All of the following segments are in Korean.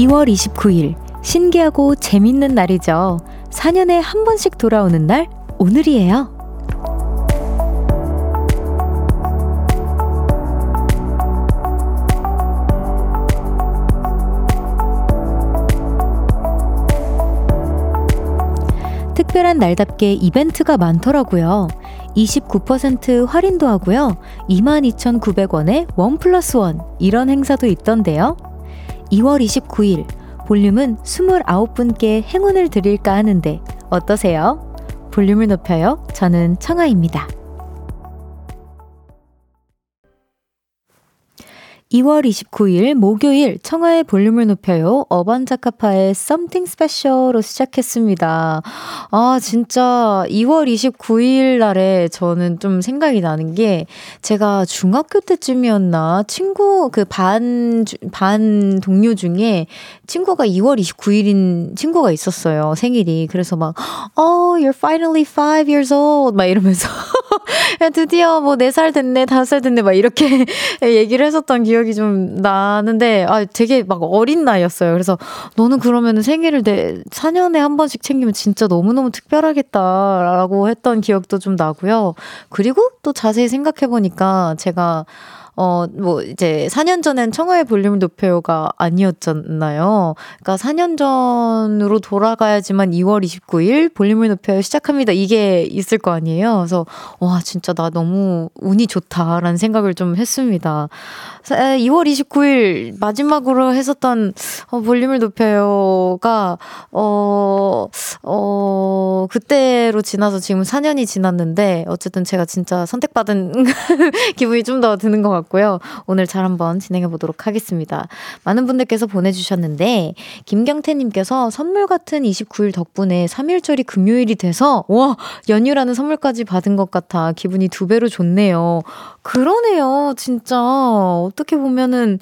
2월 29일 신기하고 재밌는 날이죠. 4년에 한 번씩 돌아오는 날 오늘이에요. 특별한 날답게 이벤트가 많더라고요. 29% 할인도 하고요. 22,900원에 원 플러스 원 이런 행사도 있던데요. 2월 29일 볼륨은 29분께 행운을 드릴까 하는데 어떠세요? 볼륨을 높여요. 저는 청아입니다. 2월 29일 목요일 청하의 볼륨을 높여요. 어반자카파의 Something Special로 시작했습니다. 아, 진짜 2월 29일 날에 저는 좀 생각이 나는 게 제가 중학교 때쯤이었나 친구 그 반, 반 동료 중에 친구가 2월 29일인 친구가 있었어요. 생일이. 그래서 막, Oh, you're finally five years old. 막 이러면서. 드디어 뭐 4살 됐네, 5살 됐네. 막 이렇게 얘기를 했었던 기억이 기억이 좀 나는데, 아, 되게 막 어린 나이였어요. 그래서 너는 그러면 생일을 내 4년에 한 번씩 챙기면 진짜 너무너무 특별하겠다라고 했던 기억도 좀 나고요. 그리고 또 자세히 생각해 보니까 제가 어, 뭐, 이제 4년 전엔 청하의 볼륨을 높여요가 아니었잖아요. 그러니까 4년 전으로 돌아가야지만 2월 29일 볼륨을 높여요 시작합니다. 이게 있을 거 아니에요. 그래서, 와, 진짜 나 너무 운이 좋다라는 생각을 좀 했습니다. 2월 29일 마지막으로 했었던 어, 볼륨을 높여요가, 어, 어, 그때로 지나서 지금 4년이 지났는데, 어쨌든 제가 진짜 선택받은 기분이 좀 더 드는 것 같고, 같고요. 오늘 잘 한번 진행해 보도록 하겠습니다. 많은 분들께서 보내주셨는데, 김경태님께서 선물 같은 29일 덕분에 3일절이 금요일이 돼서, 와, 연휴라는 선물까지 받은 것 같아 기분이 두 배로 좋네요. 그러네요. 진짜. 어떻게 보면은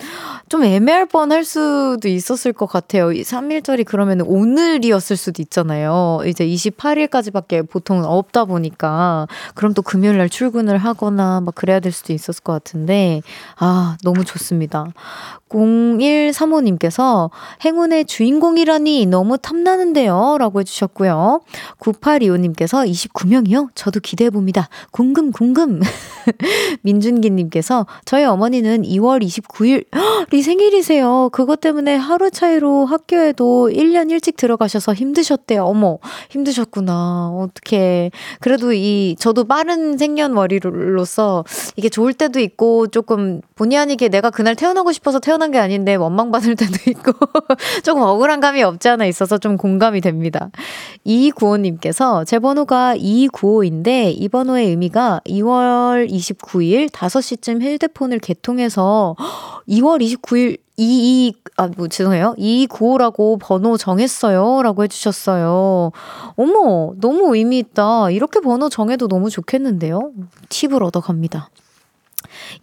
좀 애매할 뻔 할 수도 있었을 것 같아요. 3일절이 그러면 오늘이었을 수도 있잖아요. 이제 28일까지밖에 보통 없다 보니까. 그럼 또 금요일 날 출근을 하거나 막 그래야 될 수도 있었을 것 같은데. 아, 너무 좋습니다. 0135님께서 행운의 주인공이라니 너무 탐나는데요. 라고 해주셨고요. 9825님께서 29명이요? 저도 기대해봅니다. 궁금, 궁금. 민준기님께서 저희 어머니는 2월 29일이 생일이세요. 그것 때문에 하루 차이로 학교에도 1년 일찍 들어가셔서 힘드셨대요. 어머, 힘드셨구나. 어떻게. 그래도 이, 저도 빠른 생년월일로서 이게 좋을 때도 있고 조금 본의 아니게 내가 그날 태어나고 싶어서 태어난 게 아닌데 원망받을 때도 있고 조금 억울한 감이 없지 않아 있어서 좀 공감이 됩니다. 이구호님께서 제 번호가 295인데 이 번호의 의미가 2월 29일 5시쯤 휴대폰을 개통해서 2월 29일 22, 아, 뭐, 죄송해요. 295라고 번호 정했어요. 라고 해주셨어요. 어머, 너무 의미있다. 이렇게 번호 정해도 너무 좋겠는데요? 팁을 얻어갑니다.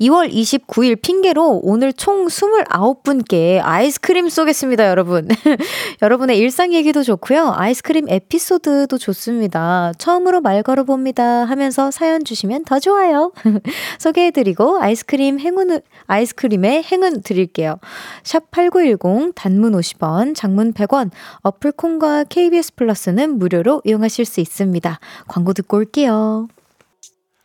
2월 29일 핑계로 오늘 총 29분께 아이스크림 쏘겠습니다, 여러분. 여러분의 일상 얘기도 좋고요. 아이스크림 에피소드도 좋습니다. 처음으로 말 걸어봅니다 하면서 사연 주시면 더 좋아요. 소개해드리고 아이스크림 행운, 아이스크림에 행운 드릴게요. 샵 8910 단문 50원, 장문 100원, 어플 콩과 KBS 플러스는 무료로 이용하실 수 있습니다. 광고 듣고 올게요.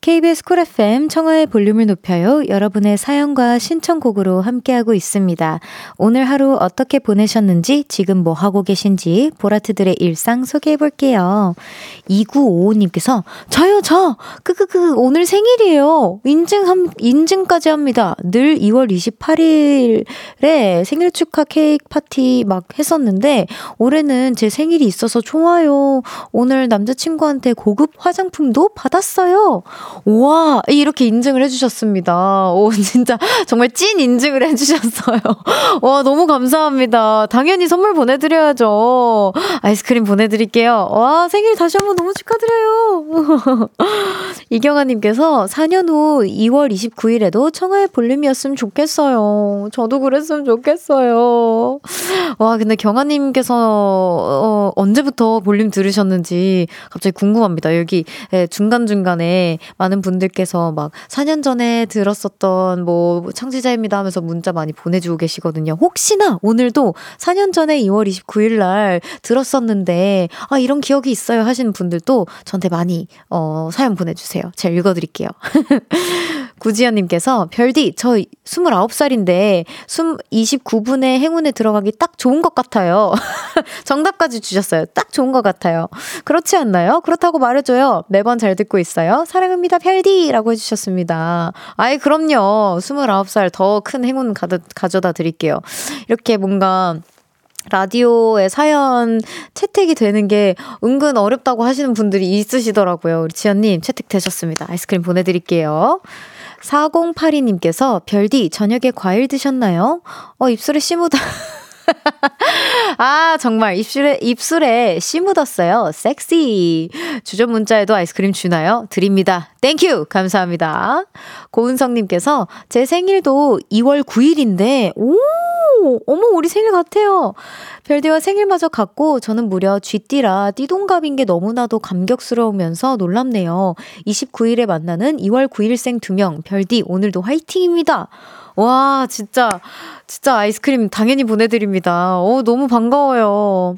KBS 쿨 FM 청하의 볼륨을 높여요. 여러분의 사연과 신청곡으로 함께하고 있습니다. 오늘 하루 어떻게 보내셨는지, 지금 뭐 하고 계신지, 보라트들의 일상 소개해 볼게요. 2955님께서, 저요, 저! 크크크, 오늘 생일이에요. 인증, 인증까지 합니다. 늘 2월 28일에 생일 축하 케이크 파티 막 했었는데, 올해는 제 생일이 있어서 좋아요. 오늘 남자친구한테 고급 화장품도 받았어요. 와, 이렇게 인증을 해주셨습니다. 오, 진짜 정말 찐 인증을 해주셨어요. 와, 너무 감사합니다. 당연히 선물 보내드려야죠. 아이스크림 보내드릴게요. 와, 생일 다시 한번 너무 축하드려요. 이경아님께서 4년 후 2월 29일에도 청하의 볼륨이었으면 좋겠어요. 저도 그랬으면 좋겠어요. 와, 근데 경아님께서 어, 언제부터 볼륨 들으셨는지 갑자기 궁금합니다. 여기 예, 중간중간에 많은 분들께서 막 4년 전에 들었었던 뭐 창시자입니다 하면서 문자 많이 보내주고 계시거든요. 혹시나 오늘도 4년 전에 2월 29일 날 들었었는데 아 이런 기억이 있어요 하시는 분들도 저한테 많이 어, 사연 보내주세요. 제가 읽어드릴게요. 구지연님께서 별디 저 29살인데 29분의 행운에 들어가기 딱 좋은 것 같아요. 정답까지 주셨어요. 딱 좋은 것 같아요. 그렇지 않나요? 그렇다고 말해줘요. 매번 잘 듣고 있어요. 사랑합니다 별디라고 해주셨습니다. 아이 그럼요. 29살 더 큰 행운 가져, 가져다 드릴게요. 이렇게 뭔가 라디오에 사연 채택이 되는 게 은근 어렵다고 하시는 분들이 있으시더라고요. 우리 지연님 채택되셨습니다. 아이스크림 보내드릴게요. 4082님께서 별디 저녁에 과일 드셨나요? 어 입술에 씨 묻어 아, 정말 입술에, 입술에 씨 묻었어요. 섹시. 주전 문자에도 아이스크림 주나요? 드립니다. Thank you! 감사합니다. 고은성님께서 제 생일도 2월 9일인데, 오! 어머, 우리 생일 같아요. 별디와 생일마저 같고, 저는 무려 쥐띠라 띠동갑인 게 너무나도 감격스러우면서 놀랍네요. 29일에 만나는 2월 9일생 2명, 별디, 오늘도 화이팅입니다. 와, 진짜, 진짜 아이스크림 당연히 보내드립니다. 오, 너무 반가워요.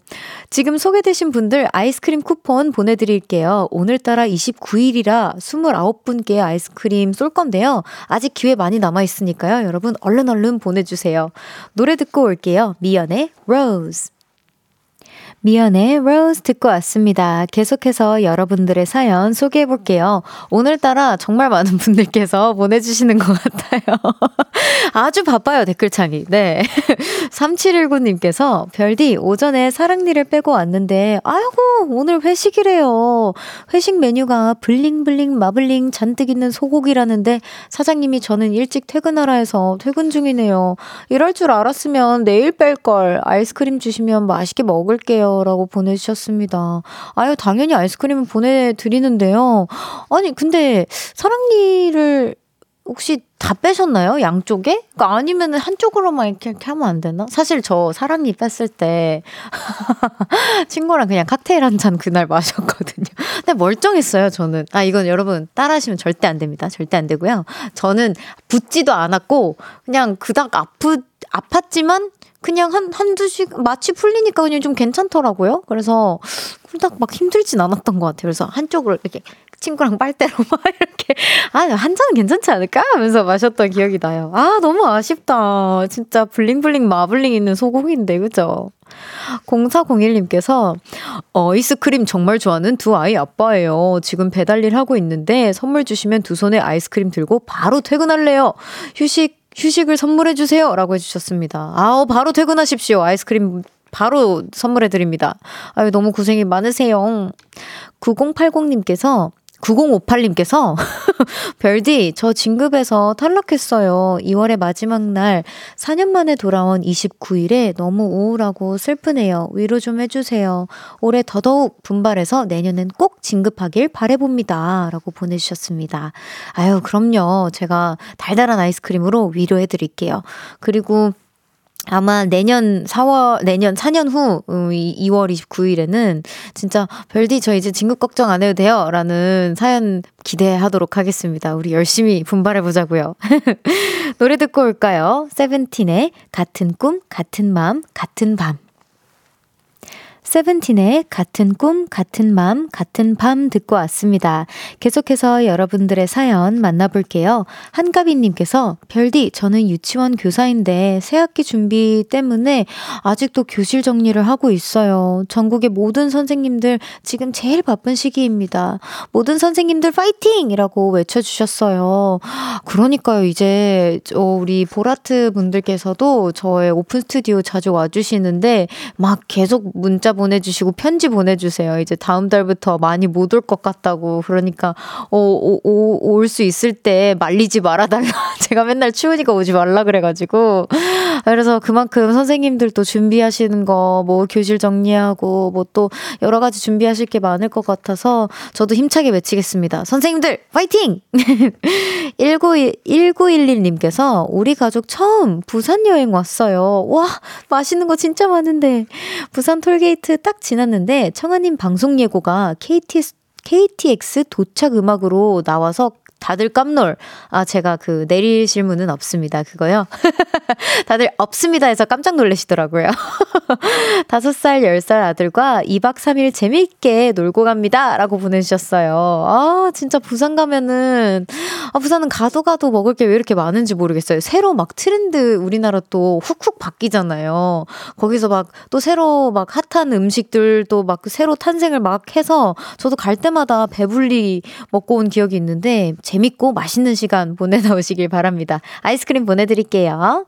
지금 소개되신 분들 아이스크림 쿠폰 보내드릴게요. 오늘따라 29일이라 29분께 아이스크림 쏠 건데요. 아직 기회 많이 남아있으니까요. 여러분, 얼른 얼른 보내주세요. 노래 듣고 올게요. 미연의 Rose. 미연의 Rose 듣고 왔습니다. 계속해서 여러분들의 사연 소개해 볼게요. 오늘따라 정말 많은 분들께서 보내주시는 것 같아요. 아주 바빠요, 댓글창이. 네. 3719님께서 별디, 오전에 사랑니를 빼고 왔는데, 아이고, 오늘 회식이래요. 회식 메뉴가 bling bling 마블링 잔뜩 있는 소고기라는데, 사장님이 저는 일찍 퇴근하라 해서 퇴근 중이네요. 이럴 줄 알았으면 내일 뺄 걸. 아이스크림 주시면 맛있게 먹을게요. 라고 보내주셨습니다. 아유, 당연히 아이스크림을 보내드리는데요. 아니, 근데 사랑니를 혹시 다 빼셨나요? 양쪽에? 그러니까 아니면 한쪽으로만 이렇게, 이렇게 하면 안 되나? 사실 저 사랑니 뺐을 때 친구랑 그냥 칵테일 한 잔 그날 마셨거든요. 근데 멀쩡했어요, 저는. 아, 이건 여러분 따라하시면 절대 안 됩니다. 절대 안 되고요. 저는 붓지도 않았고 그냥 그닥 아프 아팠지만 그냥 한, 한두 시, 마취 풀리니까 그냥 좀 괜찮더라고요. 그래서 딱막 힘들진 않았던 것 같아요. 그래서 한쪽으로 이렇게 친구랑 빨대로 막 이렇게, 아, 한 잔은 괜찮지 않을까? 하면서 마셨던 기억이 나요. 아, 너무 아쉽다. 진짜 블링블링 마블링 있는 소고기인데, 그죠? 0401님께서 아이스크림 정말 좋아하는 두 아이 아빠예요. 지금 배달일 하고 있는데 선물 주시면 두 손에 아이스크림 들고 바로 퇴근할래요. 휴식 휴식을 선물해 주세요. 라고 해 주셨습니다. 아우, 바로 퇴근하십시오. 아이스크림 바로 선물해 드립니다. 아유, 너무 고생이 많으세요. 9080님께서 9058님께서 별디 저 진급에서 탈락했어요. 2월의 마지막 날 4년 만에 돌아온 29일에 너무 우울하고 슬프네요. 위로 좀 해주세요. 올해 더더욱 분발해서 내년엔 꼭 진급하길 바래봅니다. 라고 보내주셨습니다. 아유 그럼요. 제가 달달한 아이스크림으로 위로해드릴게요. 그리고 아마 내년 4월, 내년 4년 후, 2월 음, 29일에는 진짜 별디 저 이제 진급 걱정 안 해도 돼요. 라는 사연 기대하도록 하겠습니다. 우리 열심히 분발해보자고요. 노래 듣고 올까요? 세븐틴의 같은 꿈, 같은 마음, 같은 밤. 세븐틴의 같은 꿈, 같은 맘, 같은 밤 듣고 왔습니다. 계속해서 여러분들의 사연 만나볼게요. 한가비님께서 별디, 저는 유치원 교사인데 새학기 준비 때문에 아직도 교실 정리를 하고 있어요. 전국의 모든 선생님들 지금 제일 바쁜 시기입니다. 모든 선생님들 파이팅! 이라고 외쳐주셨어요. 그러니까요, 이제 우리 보라트 분들께서도 저의 오픈 스튜디오 자주 와주시는데 막 계속 문자 문자 보내주시고 편지 보내주세요. 이제 다음 달부터 많이 못 올 것 같다고. 그러니까, 어, 오, 오, 올수 있을 때 말리지 말아달라. 제가 맨날 추우니까 오지 말라 그래가지고. 그래서 그만큼 선생님들도 준비하시는 거, 뭐 교실 정리하고, 뭐 또 여러 가지 준비하실 게 많을 것 같아서 저도 힘차게 외치겠습니다. 선생님들, 파이팅! 19, 1911님께서 우리 가족 처음 부산 여행 왔어요. 와, 맛있는 거 진짜 많은데. 부산 톨게이트 딱 지났는데 청아님 방송 예고가 KTS KTX 도착 음악으로 나와서 다들 깜놀. 아, 제가 그 내릴 실문은 없습니다. 그거요. 다들 없습니다 해서 깜짝 놀라시더라고요. 다섯 살, 열 살 아들과 2박 3일 재미있게 놀고 갑니다. 라고 보내주셨어요. 아, 진짜 부산 가면은, 아, 부산은 가도 가도 먹을 게 왜 이렇게 많은지 모르겠어요. 새로 막 트렌드 우리나라 또 훅훅 바뀌잖아요. 거기서 막 또 새로 막 핫한 음식들도 막 새로 탄생을 막 해서 저도 갈 때마다 배불리 먹고 온 기억이 있는데 재밌고 맛있는 시간 보내나오시길 바랍니다. 아이스크림 보내드릴게요.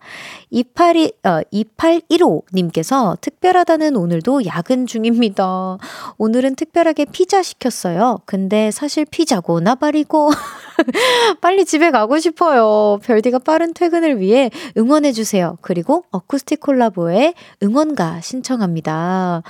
282, 어, 2815님께서 특별하다는 오늘도 야근 중입니다. 오늘은 특별하게 피자 시켰어요. 근데 사실 피자고 나발이고. 빨리 집에 가고 싶어요. 별디가 빠른 퇴근을 위해 응원해주세요. 그리고 어쿠스틱 콜라보의 응원가 신청합니다.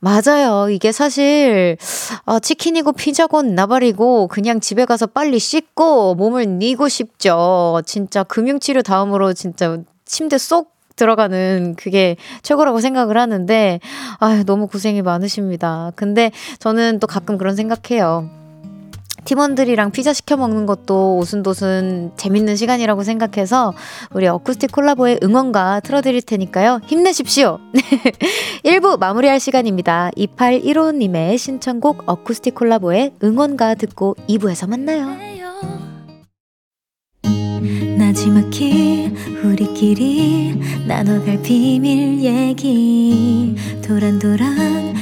맞아요. 이게 사실, 어, 치킨이고 피자고 나발이고 그냥 집에 가서 빨리 씻고 몸을 뉘고 싶죠. 진짜 금융치료 다음으로 진짜 침대 쏙 들어가는 그게 최고라고 생각을 하는데, 아 너무 고생이 많으십니다. 근데 저는 또 가끔 그런 생각해요. 팀원들이랑 피자 시켜 먹는 것도 오순도순 재밌는 시간이라고 생각해서 우리 어쿠스틱 콜라보의 응원가 틀어드릴 테니까요. 힘내십시오. 1부 마무리할 시간입니다. 2815님의 신청곡 어쿠스틱 콜라보의 응원가 듣고 2부에서 만나요. 나지막히 우리끼리 나눠갈 비밀 얘기 도란도란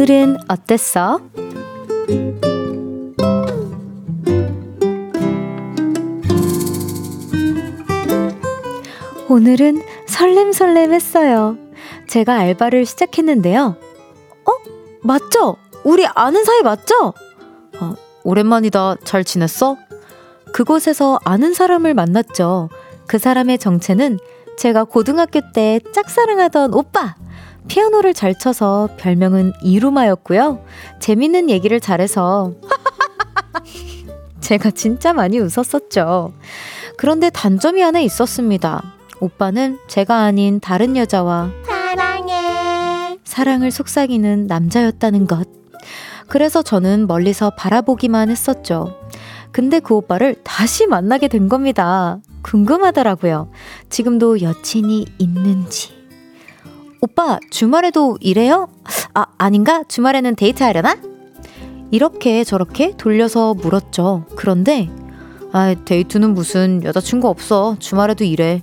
오늘은 어땠어? 오늘은 설렘설렘 했어요. 제가 알바를 시작했는데요. 맞죠? 우리 아는 사이 맞죠? 어, 오랜만이다. 잘 지냈어? 그곳에서 아는 사람을 만났죠. 그 사람의 정체는 제가 고등학교 때 짝사랑하던 오빠! 피아노를 잘 쳐서 별명은 이루마였고요. 재밌는 얘기를 잘해서 제가 진짜 많이 웃었었죠. 그런데 단점이 하나 있었습니다. 오빠는 제가 아닌 다른 여자와 사랑을 속삭이는 남자였다는 것. 그래서 저는 멀리서 바라보기만 했었죠. 근데 그 오빠를 다시 만나게 된 겁니다. 궁금하더라고요. 지금도 여친이 있는지. 오빠, 주말에도 일해요? 아, 아닌가? 주말에는 데이트하려나? 이렇게 저렇게 돌려서 물었죠. 그런데, 아, 데이트는 무슨 여자친구 없어. 주말에도 일해.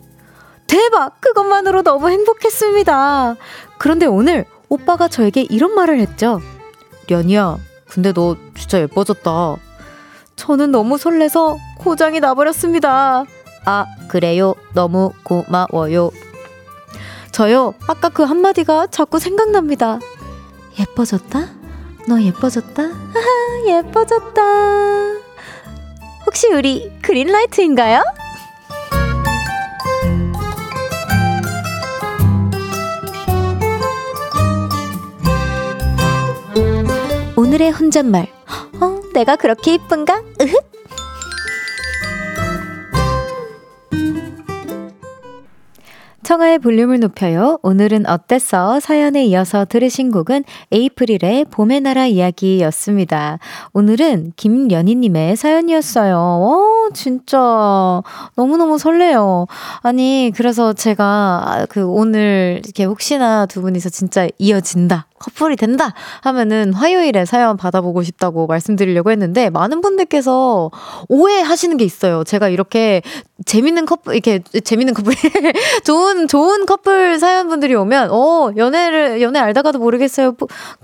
대박! 그것만으로 너무 행복했습니다. 그런데 오늘 오빠가 저에게 이런 말을 했죠. 련이야, 근데 너 진짜 예뻐졌다. 저는 너무 설레서 고장이 나버렸습니다. 아, 그래요. 너무 고마워요. 저요, 아까 그 한마디가 자꾸 생각납니다. 예뻐졌다? 너 예뻐졌다? 하하, 예뻐졌다. 혹시 우리 그린라이트인가요? 오늘의 혼잣말. 어, 내가 그렇게 이쁜가? 으흑. 청하의 볼륨을 높여요. 오늘은 어땠어? 사연에 이어서 들으신 곡은 에이프릴의 봄의 나라 이야기였습니다. 오늘은 김연희님의 사연이었어요. 어, 진짜 너무너무 설레요. 아니, 그래서 제가 그 오늘 이렇게 혹시나 두 분이서 진짜 이어진다. 커플이 된다 하면은 화요일에 사연 받아보고 싶다고 말씀드리려고 했는데 많은 분들께서 오해하시는 게 있어요. 제가 이렇게 재밌는 커플 이렇게 재밌는 커플 좋은 좋은 커플 사연분들이 오면 어 연애를 연애 알다가도 모르겠어요.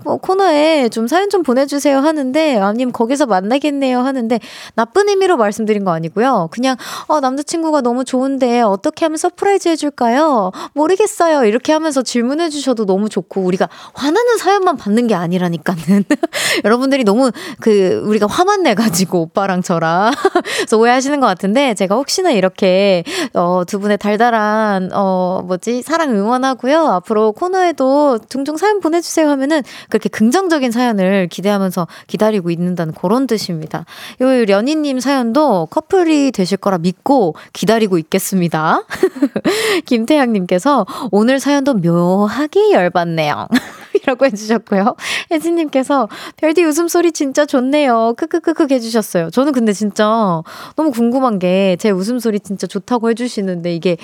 뭐, 코너에 좀 사연 좀 보내주세요 하는데 아님 거기서 만나겠네요 하는데 나쁜 의미로 말씀드린 거 아니고요. 그냥 어 남자친구가 너무 좋은데 어떻게 하면 surprise 해줄까요? 모르겠어요. 이렇게 하면서 질문해 주셔도 너무 좋고 우리가 화나는 사연만 받는 게 아니라니까는. 여러분들이 너무 그 우리가 화만 내가지고 오빠랑 저랑 그래서 오해하시는 것 같은데 제가 혹시나 이렇게 어 두 분의 달달한 어 뭐지 사랑 응원하고요 앞으로 코너에도 종종 사연 보내주세요 하면은 그렇게 긍정적인 사연을 기대하면서 기다리고 있는다는 그런 뜻입니다. 요 연희님 사연도 커플이 되실 거라 믿고 기다리고 있겠습니다. 김태양님께서 오늘 사연도 묘하게 열받네요. 이라고 해주셨고요. 혜진님께서 별디 웃음소리 진짜 좋네요. 크크크크 해주셨어요. 저는 근데 진짜 너무 궁금한 게 제 웃음소리 진짜 좋다고 해주시는데 이게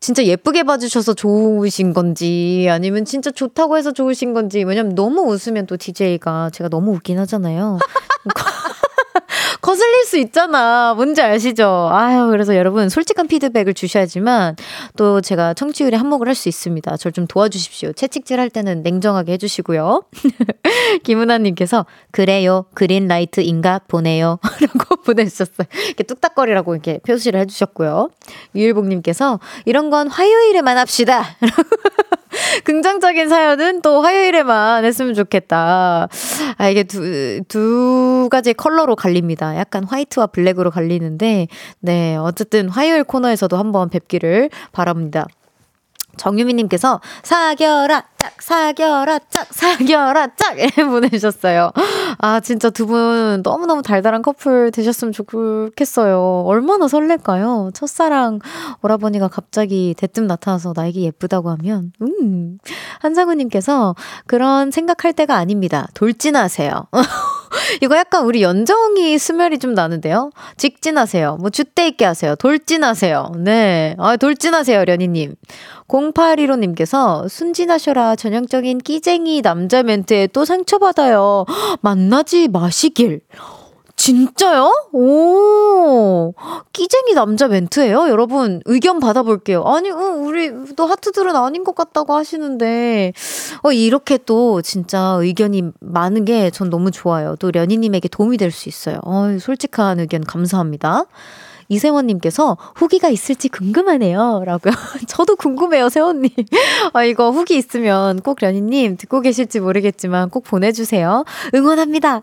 진짜 예쁘게 봐주셔서 좋으신 건지 아니면 진짜 좋다고 해서 좋으신 건지 왜냐면 너무 웃으면 또 DJ가 제가 너무 웃긴 하잖아요. 거슬릴 수 있잖아. 뭔지 아시죠? 아유, 그래서 여러분 솔직한 피드백을 주셔야지만 또 제가 청취율에 한몫을 할 수 있습니다. 저를 좀 도와주십시오. 채찍질 할 때는 냉정하게 해주시고요. 김은아님께서 그래요. 그린라이트인가 보내요. 라고 보내주셨어요. 이렇게 뚝딱거리라고 이렇게 표시를 해주셨고요. 유일복님께서 이런 건 화요일에만 합시다. 긍정적인 사연은 또 화요일에만 했으면 좋겠다. 아, 이게 두, 두 가지 컬러로 갈립니다. 약간 화이트와 블랙으로 갈리는데, 네. 어쨌든 화요일 코너에서도 한번 뵙기를 바랍니다. 정유미님께서 사겨라 짝 사겨라 짝 사겨라 짝 보내주셨어요. 아 진짜 두 분 너무너무 달달한 커플 되셨으면 좋겠어요. 얼마나 설렐까요? 첫사랑 오라버니가 갑자기 대뜸 나타나서 나에게 예쁘다고 하면 음 한상우님께서 그런 생각할 때가 아닙니다. 돌진하세요. 이거 약간 우리 연정이 스멜이 좀 나는데요? 직진하세요. 뭐, 주대 있게 하세요. 돌진하세요. 네. 아, 돌진하세요, 련이님. 0815님께서 순진하셔라. 전형적인 끼쟁이 남자 멘트에 또 상처받아요. 만나지 마시길. 진짜요? 오, 끼쟁이 남자 멘트예요? 여러분, 의견 받아볼게요. 아니, 어, 우리, 또 하트들은 아닌 것 같다고 하시는데, 어, 이렇게 또 진짜 의견이 많은 게 전 너무 좋아요. 또 련이님에게 도움이 될 수 있어요. 어, 솔직한 의견 감사합니다. 이세원님께서 후기가 있을지 궁금하네요. 라고요. 저도 궁금해요, 세원님. 아, 이거 후기 있으면 꼭 련이님 듣고 계실지 모르겠지만 꼭 보내주세요. 응원합니다.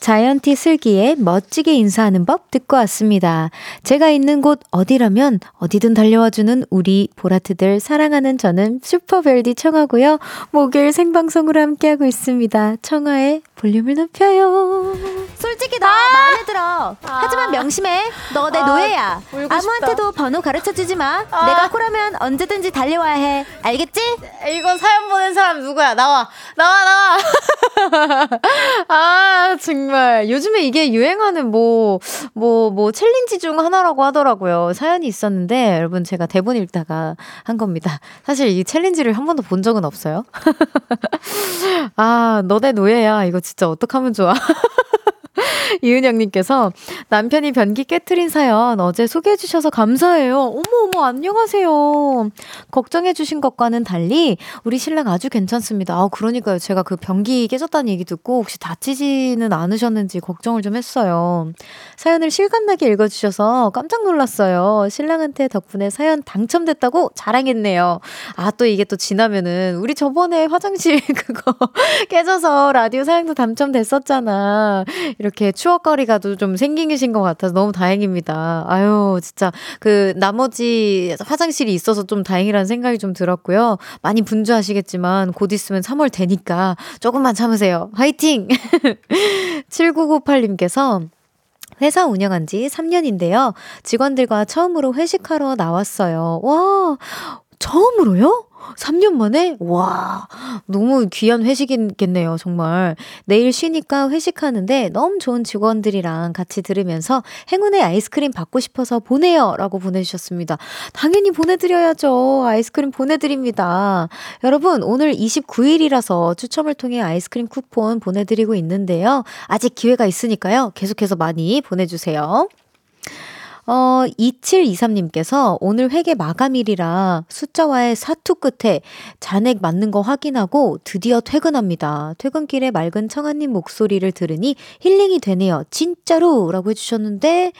자이언티 슬기의 멋지게 인사하는 법 듣고 왔습니다. 제가 있는 곳 어디라면 어디든 달려와주는 우리 보라트들 사랑하는 저는 슈퍼벨디 청하고요. 목요일 생방송으로 함께하고 있습니다. 청하의 볼륨을 높여요. 솔직히 나 아! 마음에 들어. 아~ 하지만 명심해. 너내 아, 노예야. 아무한테도 번호 가르쳐 주지 마. 아~ 내가 코라면 언제든지 달려와야 해. 알겠지? 이거 사연 보낸 사람 누구야? 나와. 나와, 나와. 아, 정말. 요즘에 이게 유행하는 뭐, 뭐, 뭐, challenge 중 하나라고 하더라고요. 사연이 있었는데, 여러분, 제가 대본 읽다가 한 겁니다. 사실 이 challenge를 한 번도 본 적은 없어요. 아, 너 내 노예야. 이거 진짜 어떡하면 좋아. 이은영님께서 남편이 변기 깨트린 사연 어제 소개해주셔서 감사해요. 어머, 어머, 안녕하세요. 걱정해주신 것과는 달리 우리 신랑 아주 괜찮습니다. 아, 그러니까요. 제가 그 변기 깨졌다는 얘기 듣고 혹시 다치지는 않으셨는지 걱정을 좀 했어요. 사연을 실감나게 읽어주셔서 깜짝 놀랐어요. 신랑한테 덕분에 사연 당첨됐다고 자랑했네요. 아, 또 이게 또 지나면은 우리 저번에 화장실 그거 깨져서 라디오 사연도 당첨됐었잖아. 이렇게 추억거리가 좀 생기신 것 같아서 너무 다행입니다. 아유, 진짜 그 나머지 화장실이 있어서 좀 다행이라는 생각이 좀 들었고요. 많이 분주하시겠지만 곧 있으면 3월 되니까 조금만 참으세요. 화이팅! 7998님께서 회사 운영한 지 3년인데요. 직원들과 처음으로 회식하러 나왔어요. 와, 처음으로요? 3년 만에? 와, 너무 귀한 회식이겠네요, 정말. 내일 쉬니까 회식하는데 너무 좋은 직원들이랑 같이 들으면서 행운의 아이스크림 받고 싶어서 보내요. 라고 보내주셨습니다. 당연히 보내드려야죠. 아이스크림 보내드립니다. 여러분, 오늘 29일이라서 추첨을 통해 아이스크림 쿠폰 보내드리고 있는데요. 아직 기회가 있으니까요. 계속해서 많이 보내주세요. 어, 2723님께서 오늘 회계 마감일이라 숫자와의 사투 끝에 잔액 맞는 거 확인하고 드디어 퇴근합니다. 퇴근길에 맑은 청아님 목소리를 들으니 힐링이 되네요. 진짜로! 라고 해주셨는데,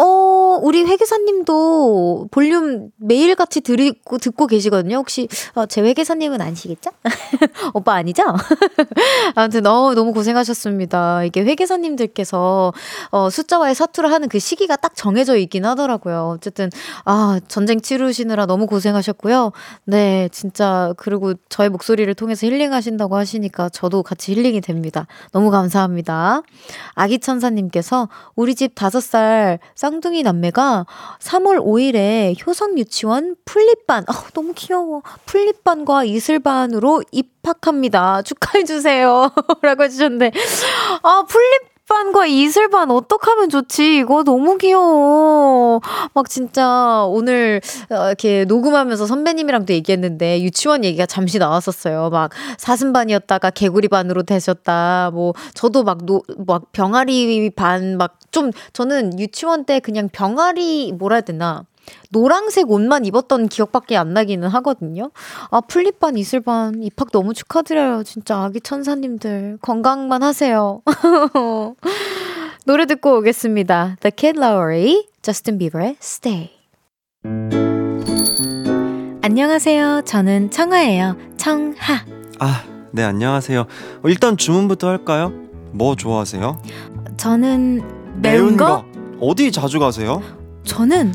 어, 우리 회계사님도 볼륨 매일같이 들고, 듣고 계시거든요. 혹시, 어, 제 회계사님은 아니시겠죠? 오빠 아니죠? 아무튼 너무, 너무 고생하셨습니다. 이게 회계사님들께서, 어, 숫자와의 사투를 하는 그 시기가 딱 정해져 있긴 하더라고요. 어쨌든, 아, 전쟁 치르시느라 너무 고생하셨고요. 네, 진짜, 그리고 저의 목소리를 통해서 힐링하신다고 하시니까 저도 같이 힐링이 됩니다. 너무 감사합니다. 아기천사님께서 우리 집 다섯 살 쌍둥이 남매가 3월 5일에 효성 유치원 풀립반, 어, 너무 귀여워. 풀립반과 이슬반으로 입학합니다. 축하해주세요. 라고 해주셨는데, 아, 풀립 반과 이슬반 어떡하면 좋지? 이거 너무 귀여워. 막 진짜 오늘 어, 이렇게 녹음하면서 선배님이랑도 얘기했는데 유치원 얘기가 잠시 나왔었어요. 막 사슴반이었다가 개구리반으로 되셨다. 뭐 저도 막 노, 막 병아리 반 막 좀 저는 유치원 때 그냥 병아리 뭐라 해야 되나? 노랑색 옷만 입었던 기억밖에 안 나기는 하거든요. 아, 풀잎반, 이슬반, 입학 너무 축하드려요. 진짜 아기 천사님들. 건강만 하세요. 노래 듣고 오겠습니다. The Kid Laroi, Justin Bieber의 Stay. 안녕하세요. 저는 청아예요. 청하. 아, 네, 안녕하세요. 어, 일단 주문부터 할까요? 뭐 좋아하세요? 저는 매운, 매운 거? 거? 어디 자주 가세요? 저는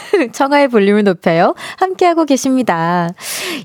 청하의 볼륨을 높여요. 함께하고 계십니다.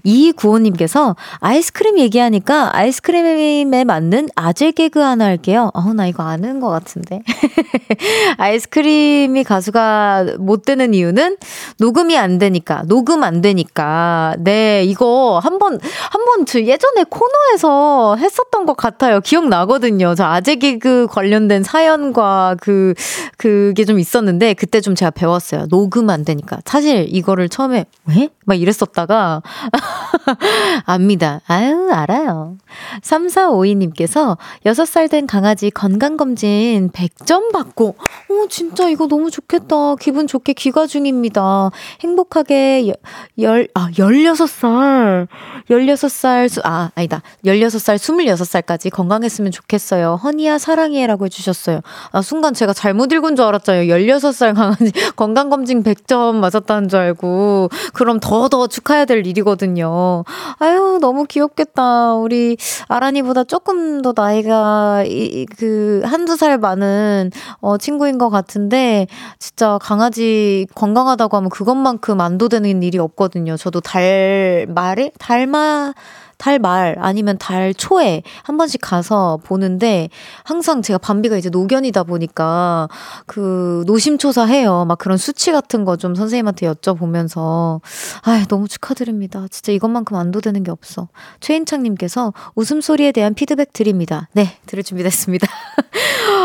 이구호님께서 아이스크림 얘기하니까 아이스크림에 맞는 아재 개그 하나 할게요. 어, 나 이거 아는 것 같은데. 아이스크림이 가수가 못 되는 이유는 녹음이 안 되니까, 녹음 안 되니까. 네, 이거 한 번, 한번 저 예전에 코너에서 했었던 것 같아요. 기억나거든요. 저 아재 개그 관련된 사연과 그, 그게 좀 있었는데, 그때 좀 제가 배웠어요. 녹음 안 되니까. 사실 이거를 처음에 왜? 막 이랬었다가 압니다. 아유, 알아요. 3452님께서 6살 된 강아지 건강검진 100점 받고, 오, 진짜 이거 너무 좋겠다. 기분 좋게 귀가 중입니다. 행복하게 열, 아, 16살. 16살, 수, 아, 아니다. 16살, 26살까지 건강했으면 좋겠어요. 허니야, 사랑해. 라고 해주셨어요. 아, 순간 제가 잘못 읽은 줄 알았잖아요. 16살 강아지 건강검진 100점 맞았다는 줄 알고. 그럼 더, 더 축하해야 될 일이거든요. 아유, 너무 귀엽겠다. 우리 아란이보다 조금 더 나이가, 이, 그, 한두 살 많은, 어, 친구인 것 같은데, 진짜 강아지 건강하다고 하면 그것만큼 안도되는 일이 없거든요. 저도 달, 말에? 닮아, 달 말 아니면 달 초에 한 번씩 가서 보는데 항상 제가 밤비가 이제 노견이다 보니까 그 노심초사 해요. 막 그런 수치 같은 거 좀 선생님한테 여쭤보면서 아 너무 축하드립니다. 진짜 이것만큼 안도되는 게 없어. 최인창님께서 웃음소리에 대한 피드백 드립니다. 네, 들을 준비됐습니다.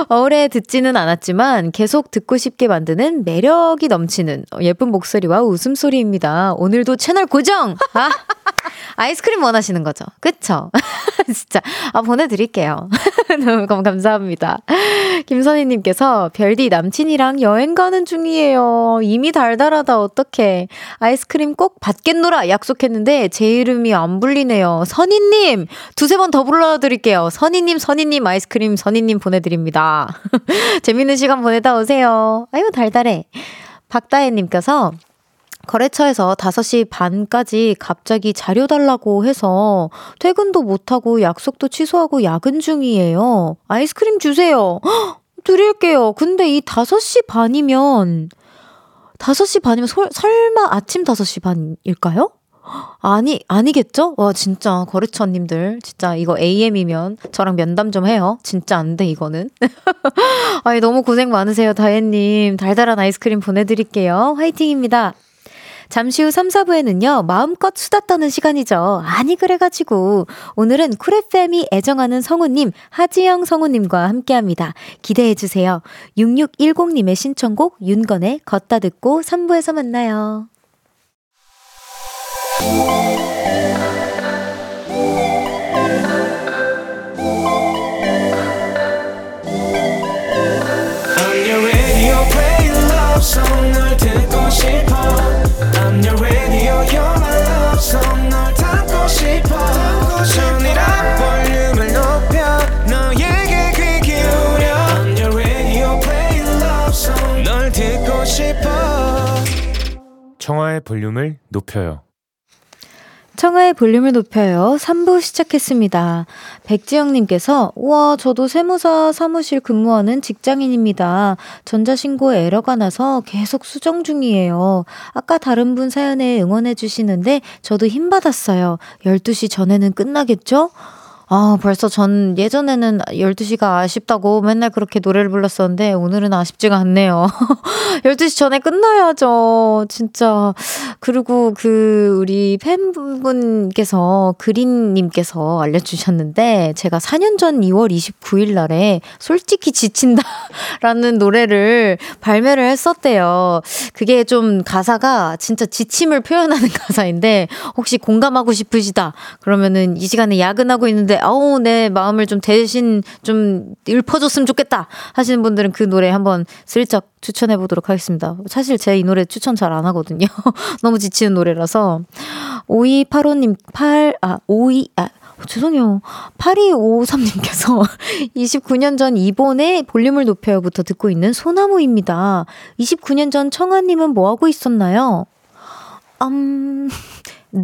오래 듣지는 않았지만 계속 듣고 싶게 만드는 매력이 넘치는 예쁜 목소리와 웃음소리입니다. 오늘도 채널 고정! 아, 아이스크림 원하시는 거죠? 그쵸? 진짜. 아, 보내드릴게요. 너무 감사합니다. 김선희님께서 별디 남친이랑 여행 가는 중이에요. 이미 달달하다, 어떡해. 아이스크림 꼭 받겠노라 약속했는데 제 이름이 안 불리네요. 선희님! 두세 번 더 불러드릴게요. 선희님, 선희님 아이스크림 선희님 보내드립니다. 재밌는 시간 보내다 오세요. 아유, 달달해. 박다혜님께서 거래처에서 5시 반까지 갑자기 자료 달라고 해서 퇴근도 못하고 약속도 취소하고 야근 중이에요. 아이스크림 주세요. 헉, 드릴게요. 근데 이 5시 반이면, 5시 반이면 설, 설마 아침 5시 반일까요? 아니, 아니겠죠? 와, 진짜, 거래처님들. 진짜, 이거 AM이면 저랑 면담 좀 해요. 진짜 안 돼, 이거는. 아니, 너무 고생 많으세요, 다혜님. 달달한 아이스크림 보내드릴게요. 화이팅입니다. 잠시 후 3, 4부에는요, 마음껏 수다 떠는 시간이죠. 아니, 그래가지고, 오늘은 쿨FM이 애정하는 성우님, 하지영 성우님과 함께 합니다. 기대해주세요. 6610님의 신청곡, 윤건의 걷다 듣고 3부에서 만나요. 청하의 볼륨을 높여요 청하의 볼륨을 높여요. 3부 시작했습니다. 백지영님께서, 우와, 저도 세무사 사무실 근무하는 직장인입니다. 전자신고 에러가 나서 계속 수정 중이에요. 아까 다른 분 사연에 응원해주시는데, 저도 힘받았어요. 12시 전에는 끝나겠죠? 아, 벌써 전 예전에는 12시가 아쉽다고 맨날 그렇게 노래를 불렀었는데 오늘은 아쉽지가 않네요. 12시 전에 끝나야죠. 진짜. 그리고 그 우리 팬분께서 그린님께서 알려주셨는데 제가 4년 전 2월 29일 날에 솔직히 지친다 라는 노래를 발매를 했었대요. 그게 좀 가사가 진짜 지침을 표현하는 가사인데 혹시 공감하고 싶으시다. 그러면은 이 시간에 야근하고 있는데 아우, 내 마음을 좀 대신 좀 읊어줬으면 좋겠다 하시는 분들은 그 노래 한번 슬쩍 추천해 보도록 하겠습니다. 사실 제가 이 노래 추천 잘 안 하거든요. 너무 지치는 노래라서. 5285님, 8, 아, 52, 아, 죄송해요. 8253님께서 29년 전 이번에 볼륨을 높여요부터 듣고 있는 소나무입니다. 29년 전 청아님은 뭐하고 있었나요? 음,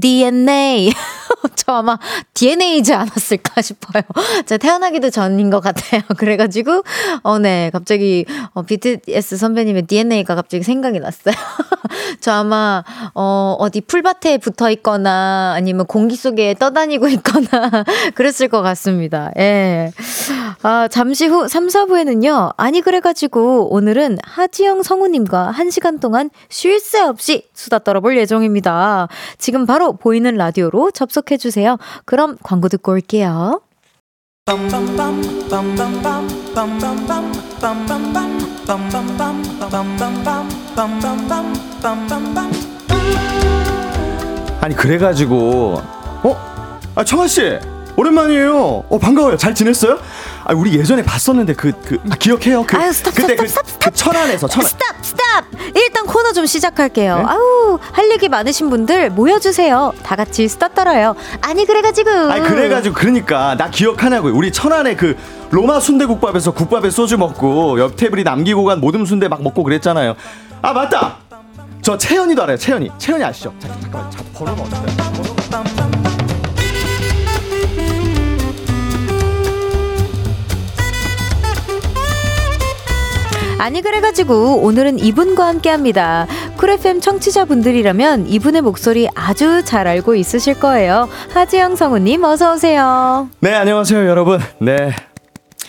DNA. 저 아마 DNA이지 않았을까 싶어요. 제가 태어나기도 전인 것 같아요. 그래가지고, 어, 네. 갑자기, 어, BTS 선배님의 DNA가 갑자기 생각이 났어요. 저 아마, 어, 어디 풀밭에 붙어 있거나 아니면 공기 속에 떠다니고 있거나 그랬을 것 같습니다. 예. 아, 잠시 후 3, 4부에는요. 아니, 그래가지고 오늘은 하지영 성우님과 1시간 동안 쉴 새 없이 수다 떨어볼 예정입니다. 지금 바로 보이는 라디오로 접속해 주세요. 그럼 광고 듣고 올게요. 아니 그래가지고 어? 아 청아 씨 오랜만이에요. 어 반가워요. 잘 지냈어요? 아 우리 예전에 봤었는데 그그 그, 아, 기억해요? 그 아유 스탑 그때 스탑, 그, 스탑, 그 천안에서 천안 스탑 스탑 일단 코너 좀 시작할게요. 네? 아우 할 얘기 많으신 분들 모여주세요. 다 같이 스탑 떨어요. 아니 그래가지고 아니 그래가지고 그러니까 나 기억하냐고요. 우리 천안에 그 로마 순대국밥에서 국밥에 소주 먹고 옆 테이블이 남기고 간 모듬 순대 막 먹고 그랬잖아요. 아 맞다. 저 채연이도 알아요. 채연이. 채연이 아시죠? 자, 잠깐만. 자, 번호가 어떻게? 아니 그래가지고 오늘은 이분과 함께합니다. 쿨 FM 청취자분들이라면 이분의 목소리 아주 잘 알고 있으실 거예요. 하지영 성우님 어서 오세요. 네, 안녕하세요, 여러분. 네.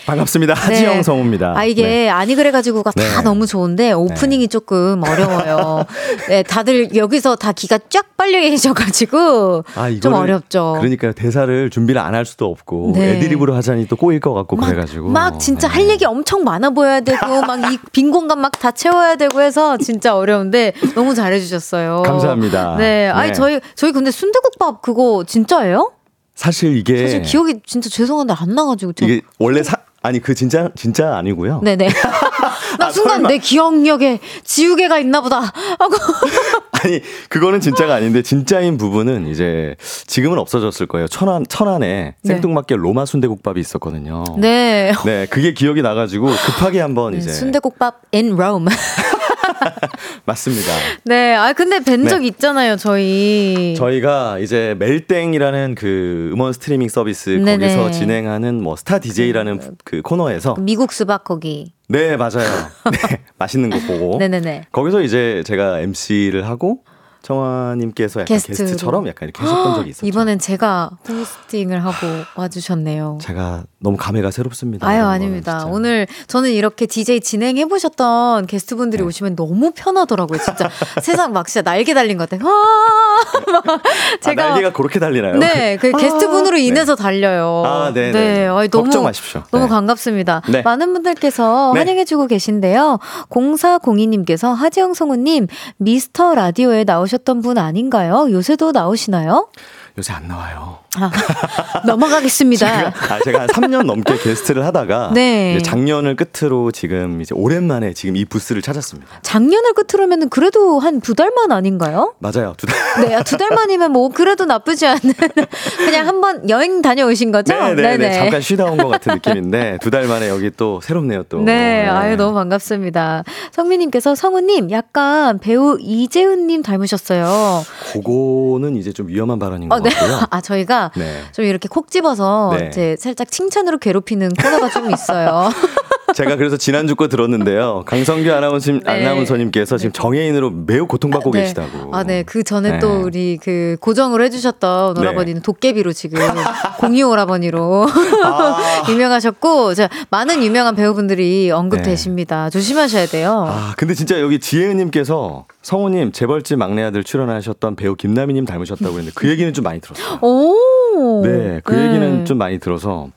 반갑습니다. 네. 하지영 성우입니다. 아, 이게 네. 아니 그래 가지고가 네. 다 너무 좋은데 오프닝이 네. 조금 어려워요. 네, 다들 여기서 다 기가 쫙 빨려 계셔가지고 아, 좀 어렵죠. 그러니까 대사를 준비를 안 할 수도 없고 네. 애드립으로 하자니 또 꼬일 것 같고 막, 그래 가지고 막 진짜 네. 할 얘기 엄청 많아 보여야 되고 막 이 빈 공간 막 다 채워야 되고 해서 진짜 어려운데 너무 잘해 주셨어요. 감사합니다. 네, 아니 저희 저희 근데 순대국밥 그거 진짜예요? 사실 이게 사실 기억이 진짜 죄송한데 안 나가지고 이게 원래 사, 아니 그 진짜 진짜 아니고요. 네네. 나 아, 순간 설마. 내 기억력에 지우개가 있나 보다 하고. 아니 그거는 진짜가 아닌데 진짜인 부분은 이제 지금은 없어졌을 거예요. 천안 천안에 네. 생뚱맞게 로마 순대국밥이 있었거든요. 네. 네 그게 기억이 나가지고 급하게 한번 네, 이제 순대국밥 in Rome. 맞습니다. 네, 아 근데 뵌적 네. 있잖아요, 저희. 저희가 이제 멜땡이라는 그 음원 스트리밍 서비스 네네. 거기서 진행하는 뭐 스타 DJ라는 그, 그 코너에서 미국 수박 거기. 네, 맞아요. 네, 맛있는 거 보고. 네네네. 거기서 이제 제가 MC를 하고 청아님께서 약간 게스트로. 게스트 처럼 약간 이렇게 하셨던 적이 있었죠. 이번엔 제가 호스팅을 하고 와주셨네요. 제가 너무 감회가 새롭습니다. 아유 아닙니다. 오늘 저는 이렇게 DJ 진행해 보셨던 게스트분들이 네. 오시면 너무 편하더라고요. 진짜 세상 막 진짜 날개 달린 것 같아요. 아, 제가 아, 날개가 그렇게 달리나요? 네, 그 게스트분으로 아, 인해서 네. 달려요. 아, 네, 네. 네. 아니, 너무 걱정 마십시오. 너무 네. 반갑습니다. 네. 많은 분들께서 네. 환영해주고 계신데요. 0402님께서 하지영 성우님 미스터 라디오에 나오 셨던 분 아닌가요? 요새도 나오시나요? 요새 안 나와요. 아, 넘어가겠습니다. 제가, 아, 제가 한 3년 넘게 게스트를 하다가 네. 작년을 끝으로 지금 이제 오랜만에 지금 이 부스를 찾았습니다. 작년을 끝으로면 그래도 한 두 달만 아닌가요? 맞아요. 두 달. 네, 아, 두 달만이면 뭐 그래도 나쁘지 않은 그냥 한번 여행 다녀오신 거죠? 네, 네, 네. 잠깐 쉬다 온 것 같은 느낌인데 두 달 만에 여기 또 새롭네요, 또. 네, 네. 아유 너무 반갑습니다. 성민님께서 성우님 약간 배우 이재훈님 닮으셨어요. 그거는 이제 좀 위험한 발언인 것 어, 네. 같고요. 아 저희가 네. 좀 이렇게 콕 집어서 네. 이제 살짝 칭찬으로 괴롭히는 코너가 좀 있어요. 제가 그래서 지난주 거 들었는데요. 강성규 아나운서, 네. 아나운서님께서 지금 네. 정해인으로 매우 고통받고 네. 계시다고. 아, 네. 그 전에 네. 또 우리 그 고정을 해주셨던 네. 오라버니는 도깨비로 지금 공유 오라버니로 아. 유명하셨고, 자, 많은 유명한 배우분들이 언급되십니다. 조심하셔야 돼요. 아, 근데 진짜 여기 지혜은님께서 성우님 재벌집 막내 아들 출연하셨던 배우 김나미님 닮으셨다고 했는데 그 얘기는 좀 많이 들었어요. 오. 네, 그 얘기는 좀 많이 들어서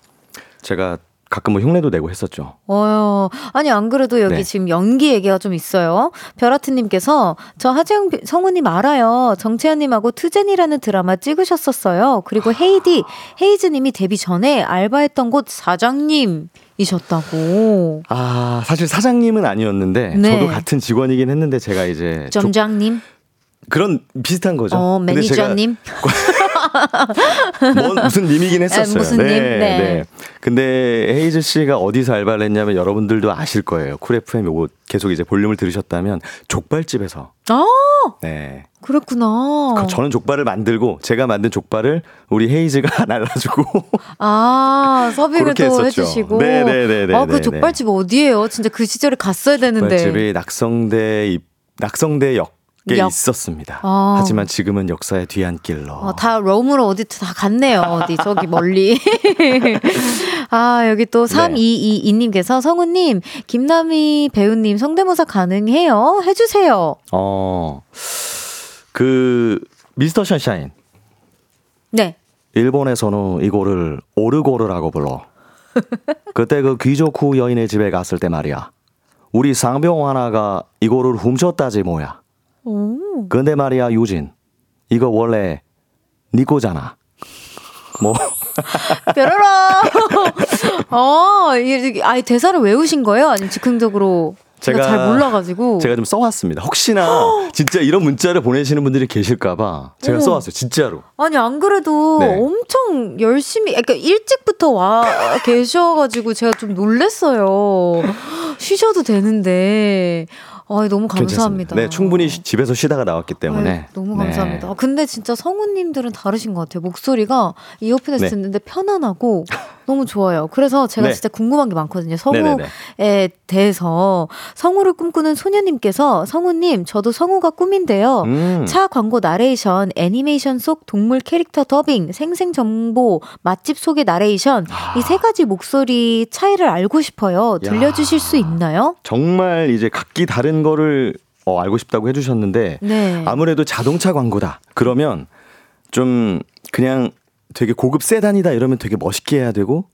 제가 가끔 뭐 흉내도 내고 했었죠. 어, 아니 안 그래도 여기 네. 지금 연기 얘기가 좀 있어요. 별하트님께서 저 하재영 성우님 알아요. 정채연님하고 To. Jenny라는 드라마 찍으셨었어요. 그리고 아. 헤이디 헤이즈님이 데뷔 전에 알바했던 곳 사장님. 이셨다고. 아, 사실 사장님은 아니었는데 네. 저도 같은 직원이긴 했는데 제가 이제 점장님 그런 비슷한 거죠. 어, 매니저님. 뭔 무슨 님이긴 했었어요. 무슨 네, 님? 네. 네. 근데 헤이즈 씨가 어디서 알바를 했냐면 여러분들도 아실 거예요. Cool FM 요거 계속 이제 볼륨을 들으셨다면 족발집에서. 아. 네. 그렇구나. 그 저는 족발을 만들고 제가 만든 족발을 우리 헤이즈가 날라주고. 아 서빙을 또. 해주시고. 네네네. 아그 족발집 어디예요? 진짜 그 시절에 갔어야 되는데. 족발집이 낙성대 낙성대역 꽤 역. 있었습니다. 아. 하지만 지금은 역사의 뒤안길로. 어, 다 롬으로 어디 다 갔네요. 어디 저기 멀리. 아 여기 또 3222님께서 성우님 김남희 배우님 성대모사 가능해요? 해주세요. 어. 그 미스터 션샤인. 네. 일본에서는 이거를 오르고르라고 불러. 그때 그 귀족후 여인의 집에 갔을 때 말이야. 우리 상병 하나가 이거를 훔쳤다지 뭐야. 오. 근데 말이야 유진 이거 원래 니 거잖아. 뭐. 뾰로로. 어, 이, 아, 대사를 외우신 거예요? 아니면 즉흥적으로? 제가, 잘 몰라가지고 제가 좀 써왔습니다. 혹시나 진짜 이런 문자를 보내시는 분들이 계실까봐 제가 어머. 써왔어요. 진짜로. 아니 안 그래도 네. 엄청 열심히, 그러니까 일찍부터 와 계셔가지고 제가 좀 놀랬어요. 쉬셔도 되는데 아, 너무 감사합니다. 네, 충분히 집에서 쉬다가 나왔기 때문에. 네, 너무 감사합니다. 네. 근데 진짜 성우님들은 다르신 것 같아요. 목소리가 이어폰에서 네. 듣는데 편안하고 너무 좋아요. 그래서 제가 네. 진짜 궁금한 게 많거든요. 성우에 네네네. 대해서 성우를 꿈꾸는 소녀님께서 성우님 저도 성우가 꿈인데요. 음. 차 광고 나레이션, 애니메이션 속 동물 캐릭터 더빙, 생생 정보, 맛집 속의 나레이션 아. 이세 가지 목소리 차이를 알고 싶어요. 들려주실 야. 수 있나요? 정말 이제 각기 다른 거를 어, 알고 싶다고 해주셨는데 네. 아무래도 자동차 광고다. 그러면 좀 그냥 되게 고급 세단이다 이러면 되게 멋있게 해야 되고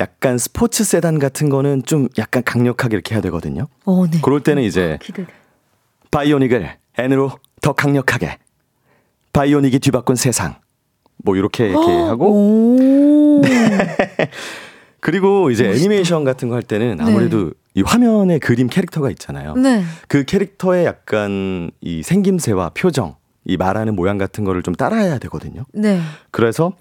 약간 스포츠 세단 같은 거는 좀 약간 강력하게 이렇게 해야 되거든요. 어, 네. 그럴 때는 이제 기대돼. 바이오닉을 N으로 더 강력하게 바이오닉이 뒤바꾼 세상 뭐 이렇게 이렇게 하고 네. 그리고 이제 멋있다. 애니메이션 같은 거 할 때는 네. 아무래도 네. 이 화면에 그림 캐릭터가 있잖아요. 네. 그 캐릭터의 약간 이 생김새와 표정, 이 말하는 모양 같은 거를 좀 따라해야 되거든요. 네. 그래서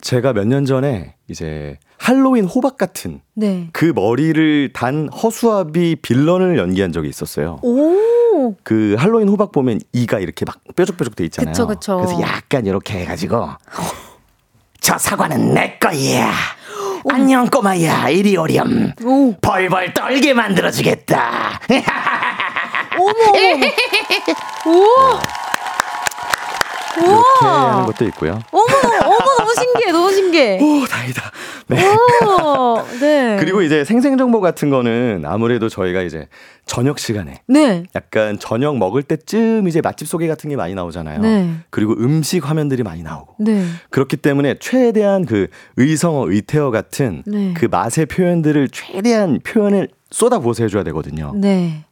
제가 몇 년 전에 이제 할로윈 호박 같은 네. 그 머리를 단 허수아비 빌런을 연기한 적이 있었어요. 오. 그 할로윈 호박 보면 이가 이렇게 막 뾰족뾰족 돼 있잖아요. 그쵸, 그쵸. 그래서 약간 이렇게 해가지고 저 사과는 내 거야. 오. 안녕 꼬마야 이리 오렴. 오. 벌벌 떨게 만들어주겠다. 어머. 오. 이렇게 하는 것도 있고요. 어머, 어머, 너무 신기해, 너무 신기해. 오, 다행이다. 네. 오, 네. 그리고 이제 생생 정보 같은 거는 아무래도 저희가 이제 저녁 시간에. 네. 약간 저녁 먹을 때쯤 이제 맛집 소개 같은 게 많이 나오잖아요. 네. 그리고 음식 화면들이 많이 나오고. 네. 그렇기 때문에 최대한 그 의성어, 의태어 같은 네. 그 맛의 표현들을 최대한 표현을 쏟아부어서 해줘야 되거든요. 네.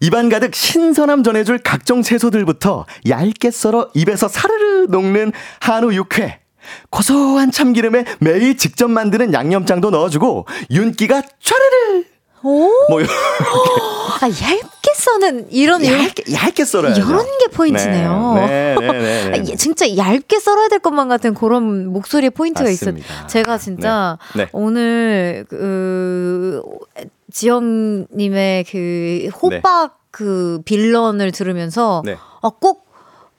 입안 가득 신선함 전해줄 각종 채소들부터 얇게 썰어 입에서 사르르 녹는 한우 육회. 고소한 참기름에 매일 직접 만드는 양념장도 넣어주고 윤기가 촤르르. 오. 뭐 이렇게. 아 얇게 써는 이런 얇게 얇게 썰어야 이런 게 포인트네요. 네, 네, 네, 네, 네. 진짜 얇게 썰어야 될 것만 같은 그런 목소리의 포인트가 있어요. 제가 진짜 네, 네. 오늘 그 지영님의 그 호박 네. 그 빌런을 들으면서 네. 아, 꼭,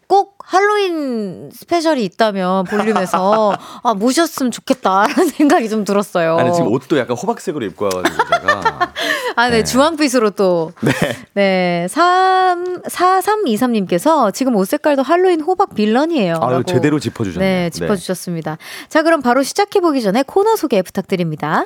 꼭 할로윈 스페셜이 있다면 볼륨에서 아, 모셨으면 좋겠다라는 생각이 좀 들었어요. 아니, 지금 옷도 약간 호박색으로 입고 와가지고 제가. 아, 네, 네. 주황빛으로 또. 네. 네, 3, 4323 님께서 지금 옷 색깔도 할로윈 호박 빌런이에요. 아유, 제대로 짚어 주셨네요. 네, 짚어 주셨습니다. 네. 자, 그럼 바로 시작해 보기 전에 코너 소개 부탁드립니다.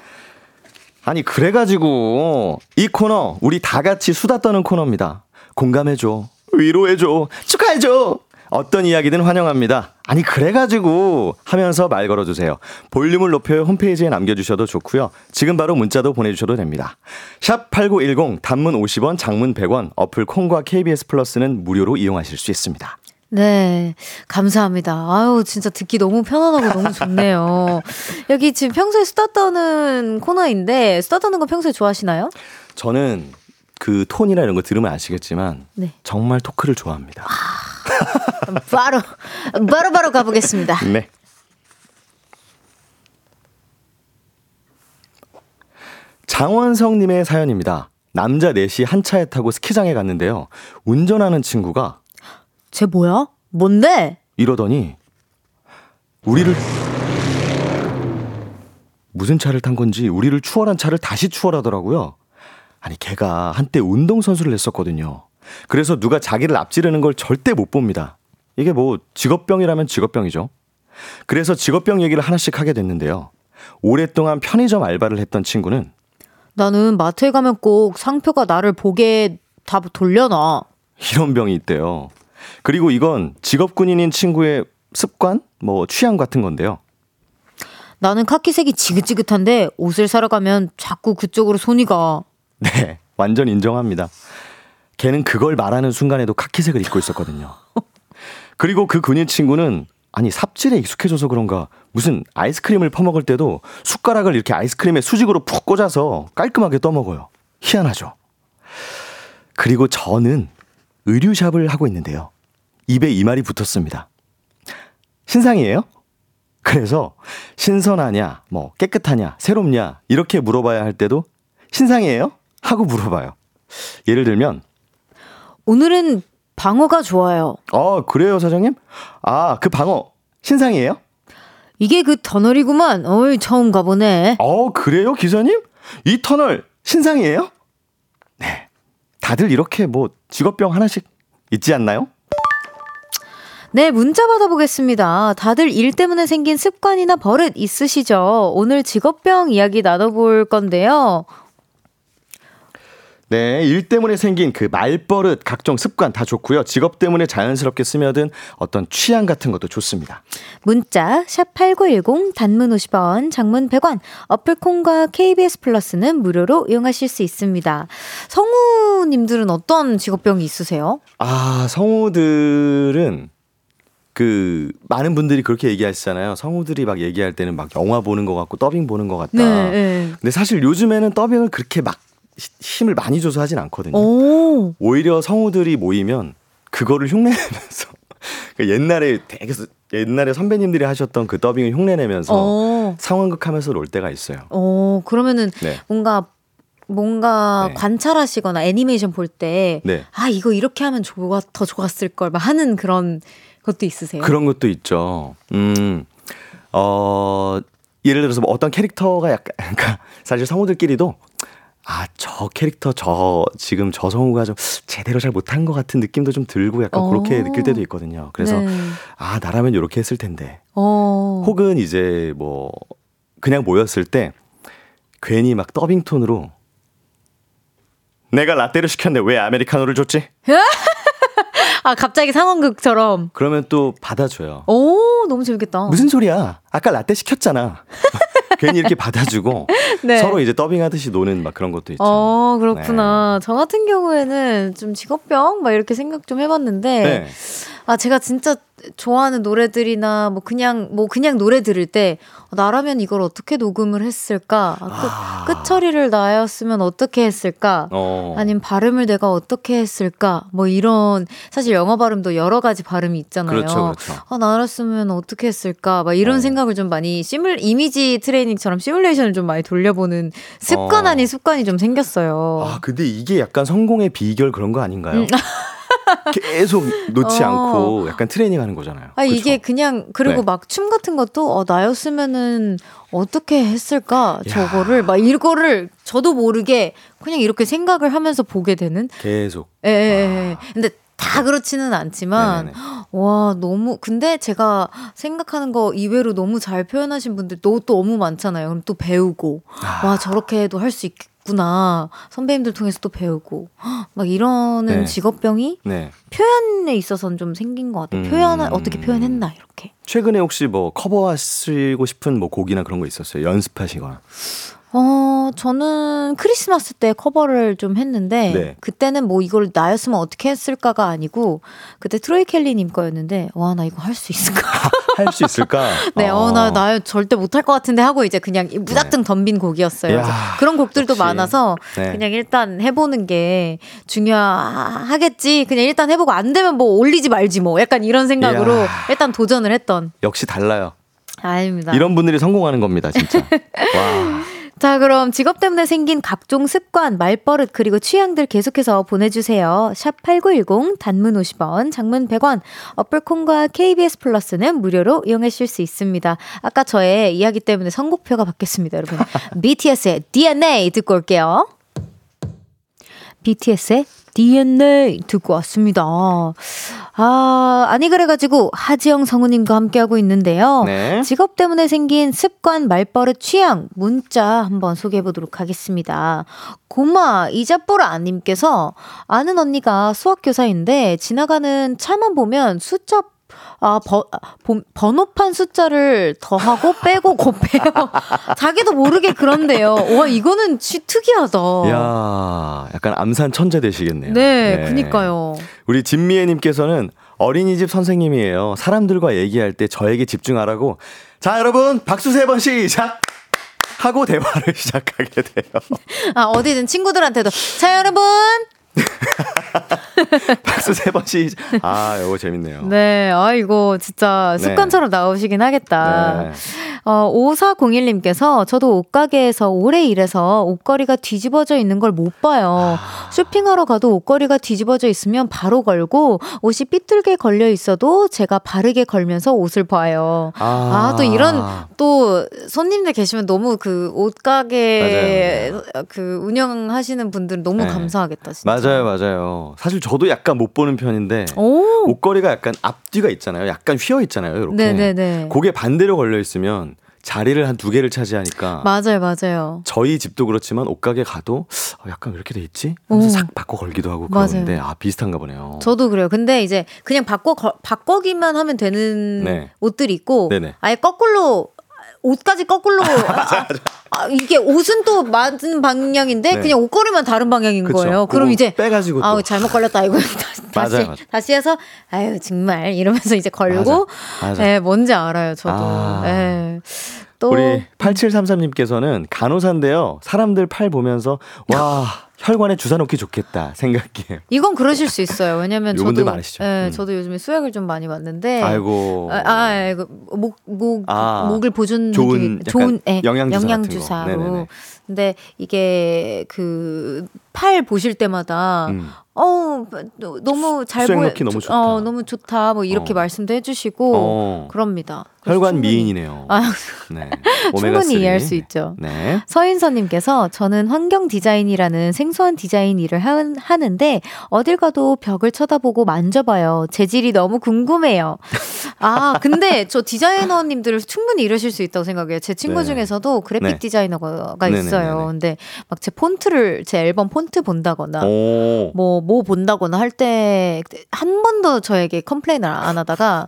아니 그래가지고 이 코너 우리 다 같이 수다 떠는 코너입니다. 공감해줘, 위로해줘, 축하해줘. 어떤 이야기든 환영합니다. 아니 그래가지고 하면서 말 걸어주세요. 볼륨을 높여 홈페이지에 남겨주셔도 좋고요. 지금 바로 문자도 보내주셔도 됩니다. 샵 8910 단문 50원 장문 100원 어플 콩과 KBS 플러스는 무료로 이용하실 수 있습니다. 네, 감사합니다. 아유, 진짜 듣기 너무 편안하고 너무 좋네요. 여기 지금 평소에 수다 떠는 코너인데, 수다 떠는 거 평소에 좋아하시나요? 저는 그 톤이나 이런 거 들으면 아시겠지만, 네. 정말 토크를 좋아합니다. 아, 바로, 바로, 바로 가보겠습니다. 네. 장원성님의 사연입니다. 남자 넷이 한 차에 타고 스키장에 갔는데요. 운전하는 친구가 쟤 뭐야? 뭔데? 이러더니 우리를 무슨 차를 탄 건지 우리를 추월한 차를 다시 추월하더라고요. 아니 걔가 한때 운동 선수를 했었거든요. 그래서 누가 자기를 앞지르는 걸 절대 못 봅니다. 이게 뭐 직업병이라면 직업병이죠. 그래서 직업병 얘기를 하나씩 하게 됐는데요. 오랫동안 편의점 알바를 했던 친구는 나는 마트에 가면 꼭 상표가 나를 보게 다 돌려놔. 이런 병이 있대요. 그리고 이건 직업 군인인 친구의 습관, 뭐 취향 같은 건데요. 나는 카키색이 지긋지긋한데 옷을 사러 가면 자꾸 그쪽으로 손이 가. 네, 완전 인정합니다. 걔는 그걸 말하는 순간에도 카키색을 입고 있었거든요. 그리고 그 군인 친구는 아니 삽질에 익숙해져서 그런가 무슨 아이스크림을 퍼먹을 때도 숟가락을 이렇게 아이스크림에 수직으로 푹 꽂아서 깔끔하게 떠먹어요. 희한하죠. 그리고 저는 의류샵을 하고 있는데요. 입에 이 말이 붙었습니다. 신상이에요? 그래서 신선하냐, 뭐 깨끗하냐, 새롭냐 이렇게 물어봐야 할 때도 신상이에요? 하고 물어봐요. 예를 들면 오늘은 방어가 좋아요. 어, 그래요, 사장님? 아, 그 방어 신상이에요? 이게 그 터널이구만. 어이, 처음 가보네. 어, 그래요, 기사님? 이 터널 신상이에요? 네. 다들 이렇게 뭐 직업병 하나씩 있지 않나요? 네, 문자 받아보겠습니다. 다들 일 때문에 생긴 습관이나 버릇 있으시죠? 오늘 직업병 이야기 나눠볼 건데요. 네, 일 때문에 생긴 그 말버릇, 각종 습관 다 좋고요. 직업 때문에 자연스럽게 스며든 어떤 취향 같은 것도 좋습니다. 문자 샵8910 단문 50원, 장문 100원. 어플 콩과 KBS 플러스는 무료로 이용하실 수 있습니다. 성우 님들은 어떤 직업병이 있으세요? 아, 성우들은 그 많은 분들이 그렇게 얘기하시잖아요. 성우들이 막 얘기할 때는 막 영화 보는 것 같고 더빙 보는 것 같다. 네, 네. 근데 사실 요즘에는 더빙을 그렇게 막 힘을 많이 줘서 하진 않거든요. 오. 오히려 성우들이 모이면 그거를 흉내내면서 그러니까 옛날에 되게 옛날에 선배님들이 하셨던 그 더빙을 흉내내면서 어. 상황극 하면서 놀 때가 있어요. 어, 그러면은 네. 뭔가 뭔가 네. 관찰하시거나 애니메이션 볼때 네. 아, 이거 이렇게 하면 좋았 더 좋았을 걸 막 하는 그런 것도 있으세요? 그런 것도 있죠. 음, 어, 예를 들어서 뭐 어떤 캐릭터가 약간, 그러니까 사실 성우들끼리도 아, 저 캐릭터, 저, 지금 저 성우가 좀 제대로 잘 못한 것 같은 느낌도 좀 들고 약간 어. 그렇게 느낄 때도 있거든요. 그래서 네. 아, 나라면 이렇게 했을 텐데. 어. 혹은 이제 뭐, 그냥 모였을 때 괜히 막 더빙 톤으로 내가 라떼를 시켰는데 왜 아메리카노를 줬지? 아, 갑자기 상황극처럼. 그러면 또 받아줘요. 오, 너무 재밌겠다. 무슨 소리야? 아까 라떼 시켰잖아. 괜히 이렇게 받아주고 네. 서로 이제 더빙하듯이 노는 막 그런 것도 있죠. 어, 그렇구나. 네. 저 같은 경우에는 좀 직업병? 막 이렇게 생각 좀 해봤는데. 네. 아, 제가 진짜 좋아하는 노래들이나 뭐 그냥, 뭐 그냥 노래 들을 때, 어, 나라면 이걸 어떻게 녹음을 했을까? 아, 끝, 끝 처리를 나였으면 어떻게 했을까? 어. 아니면 발음을 내가 어떻게 했을까? 뭐 이런, 사실 영어 발음도 여러 가지 발음이 있잖아요. 그렇죠, 그렇죠. 아, 나였으면 어떻게 했을까? 막 이런 어. 생각을 좀 많이 시뮬, 이미지 트레이닝처럼 시뮬레이션을 좀 많이 돌려보는 습관 어. 아닌 습관이 좀 생겼어요. 아, 근데 이게 약간 성공의 비결 그런 거 아닌가요? 음. 계속 놓지 어. 않고 약간 트레이닝 하는 거잖아요. 아, 이게 그쵸? 그냥, 그리고 네. 막춤 같은 것도, 어, 나였으면은 어떻게 했을까? 야. 저거를, 막 이거를 저도 모르게 그냥 이렇게 생각을 하면서 보게 되는? 계속. 예, 예, 예. 근데 다 그렇지는 않지만, 네네네. 와, 너무, 근데 제가 생각하는 거 이외로 너무 잘 표현하신 분들 또 너무 많잖아요. 그럼 또 배우고, 아. 와, 저렇게도 할 수 있겠구나. 선배님들 통해서 또 배우고, 막 이러는 네. 직업병이 네. 표현에 있어서는 좀 생긴 것 같아요. 음. 표현, 어떻게 표현했나, 이렇게. 최근에 혹시 뭐 커버하시고 싶은 뭐 곡이나 그런 거 있었어요? 연습하시거나. 어, 저는 크리스마스 때 커버를 좀 했는데, 네. 그때는 뭐 이걸 나였으면 어떻게 했을까가 아니고, 그때 트로이 켈리 님 거였는데, 와, 나 이거 할 수 있을까? 할 수 있을까? 네, 어, 어. 나, 나 절대 못할 것 같은데 하고 이제 그냥 이 무작정 덤빈 곡이었어요. 야, 그런 곡들도 역시. 많아서 네. 그냥 일단 해보는 게 중요하겠지. 그냥 일단 해보고 안 되면 뭐 올리지 말지 뭐. 약간 이런 생각으로 이야. 일단 도전을 했던. 역시 달라요. 아닙니다. 이런 분들이 성공하는 겁니다, 진짜. 와. 자, 그럼 직업 때문에 생긴 각종 습관, 말버릇, 그리고 취향들 계속해서 보내주세요. 샵 8910, 단문 50원, 장문 100원, 어플콘과 KBS 플러스는 무료로 이용하실 수 있습니다. 아까 저의 이야기 때문에 선곡표가 바뀌었습니다, 여러분. BTS의 DNA 듣고 올게요. BTS의 DNA 듣고 왔습니다. 아, 아니 그래가지고 하지영 성우님과 함께하고 있는데요. 네. 직업 때문에 생긴 습관, 말버릇, 취향, 문자 한번 소개해 보도록 하겠습니다. 고마 이자뽀라님께서 아는 언니가 수학교사인데 지나가는 차만 보면 숫자 아, 버, 아, 본- 번호판 숫자를 더하고 빼고 곱해요. 자기도 모르게 그런데요. 와, 이거는 치 특이하다. 야, 약간 암산 천재 되시겠네요. 네, 그니까요. 우리 진미애님께서는 어린이집 선생님이에요. 사람들과 얘기할 때 저에게 집중하라고. 자, 여러분, 박수 세 번 시작! 하고 대화를 시작하게 돼요. 아, 어디든 친구들한테도. 자, 여러분! 박수 세 번씩. 아, 이거 재밌네요. 네, 아, 이거 진짜 네. 습관처럼 네. 나오시긴 하겠다. 네. 어, 5401님께서 저도 옷가게에서 오래 일해서 옷걸이가 뒤집어져 있는 걸 못 봐요. 아... 쇼핑하러 가도 옷걸이가 뒤집어져 있으면 바로 걸고 옷이 삐뚤게 걸려 있어도 제가 바르게 걸면서 옷을 봐요. 아, 아 또 이런 또 손님들 계시면 너무 그 옷가게 맞아요. 그 운영하시는 분들은 너무 네. 감사하겠다. 진짜. 맞아요, 맞아요. 사실 저도 약간 못 보는 편인데 오. 옷걸이가 약간 앞뒤가 있잖아요. 약간 휘어 있잖아요. 이렇게. 네네네. 그게 반대로 걸려 있으면 자리를 한 두 개를 차지하니까 맞아요, 맞아요. 저희 집도 그렇지만 옷가게 가도 어, 약간 이렇게 돼 있지? 하면서 싹 바꿔 걸기도 하고 그러는데 아 비슷한가 보네요. 저도 그래요. 근데 이제 그냥 바꿔 거, 바꿔기만 하면 되는 네. 옷들이 있고 네네. 아예 거꾸로 옷까지 거꾸로 아, 아, 이게 옷은 또 맞은 방향인데 네. 그냥 옷걸이만 다른 방향인 그쵸. 거예요. 그럼 이제 빼가지고 아 잘못 걸렸다 이거 다시 맞아요, 맞아요. 다시 해서 아유 정말 이러면서 이제 걸고 맞아, 예, 뭔지 알아요 저도. 아. 예. 또 우리 8733님께서는 간호사인데요. 사람들 팔 보면서 와 혈관에 주사 놓기 좋겠다 생각해요. 이건 그러실 수 있어요. 왜냐면 저도 많으시죠. 네, 음. 저도 요즘에 수액을 좀 많이 맞는데 아이고 아, 아 목목 아, 목을 보존 좋은 좋은 네, 영양 주사로. 근데 이게 그 팔 보실 때마다 음. 어 너무 잘 보여 너무 좋다. 어 너무 좋다 뭐 이렇게 어. 말씀도 해주시고 어. 그럽니다. 혈관 충분히. 미인이네요. 아, 네. 충분히 이해할 수 있죠. 네. 서인서님께서 저는 환경 디자인이라는 생소한 디자인 일을 하, 는데 어딜 가도 벽을 쳐다보고 만져봐요. 재질이 너무 궁금해요. 아 근데 저 디자이너님들 충분히 이러실 수 있다고 생각해요. 제 친구 네. 중에서도 그래픽 네. 디자이너가 있어요. 네네네네. 근데 막 제 폰트를 제 앨범 폰트 본다거나 뭐뭐 뭐 본다거나 할 때 한 번도 저에게 complain을 안 하다가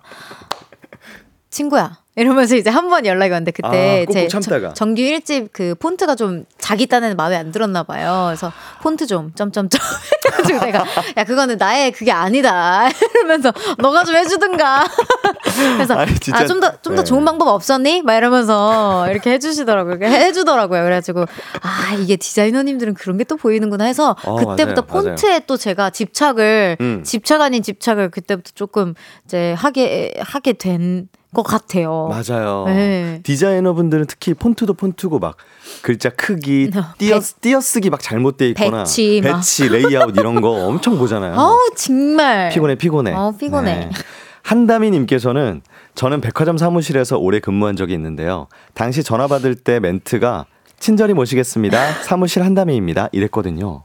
친구야. 이러면서 이제 한 번 연락이 왔는데 그때 아, 제 참다가. 정규 1집 그 폰트가 좀 자기 딴에는 마음에 안 들었나 봐요. 그래서 폰트 좀 점점점 해가지고 내가 야 그거는 나의 그게 아니다 이러면서 너가 좀 해주든가. 그래서 아 좀 더 좀더 네. 좋은 방법 없었니? 막 이러면서 이렇게 해주시더라고요. 해주더라고요. 그래가지고 아 이게 디자이너님들은 그런 게 또 보이는구나 해서 어, 그때부터 맞아요, 폰트에 맞아요. 또 제가 집착을 음. 집착 아닌 집착을 그때부터 조금 이제 하게 하게 된. 것 같아요. 맞아요. 네. 디자이너분들은 특히 폰트도 폰트고 막 글자 크기, 어, 띄어, 띄어쓰기 막 잘못돼 있거나 배치, 배치 레이아웃 이런 거 엄청 보잖아요. 어우 정말 피곤해 피곤해. 어 피곤해. 네. 한다미님께서는 저는 백화점 사무실에서 오래 근무한 적이 있는데요. 당시 전화 받을 때 멘트가 친절히 모시겠습니다. 사무실 한다미입니다. 이랬거든요.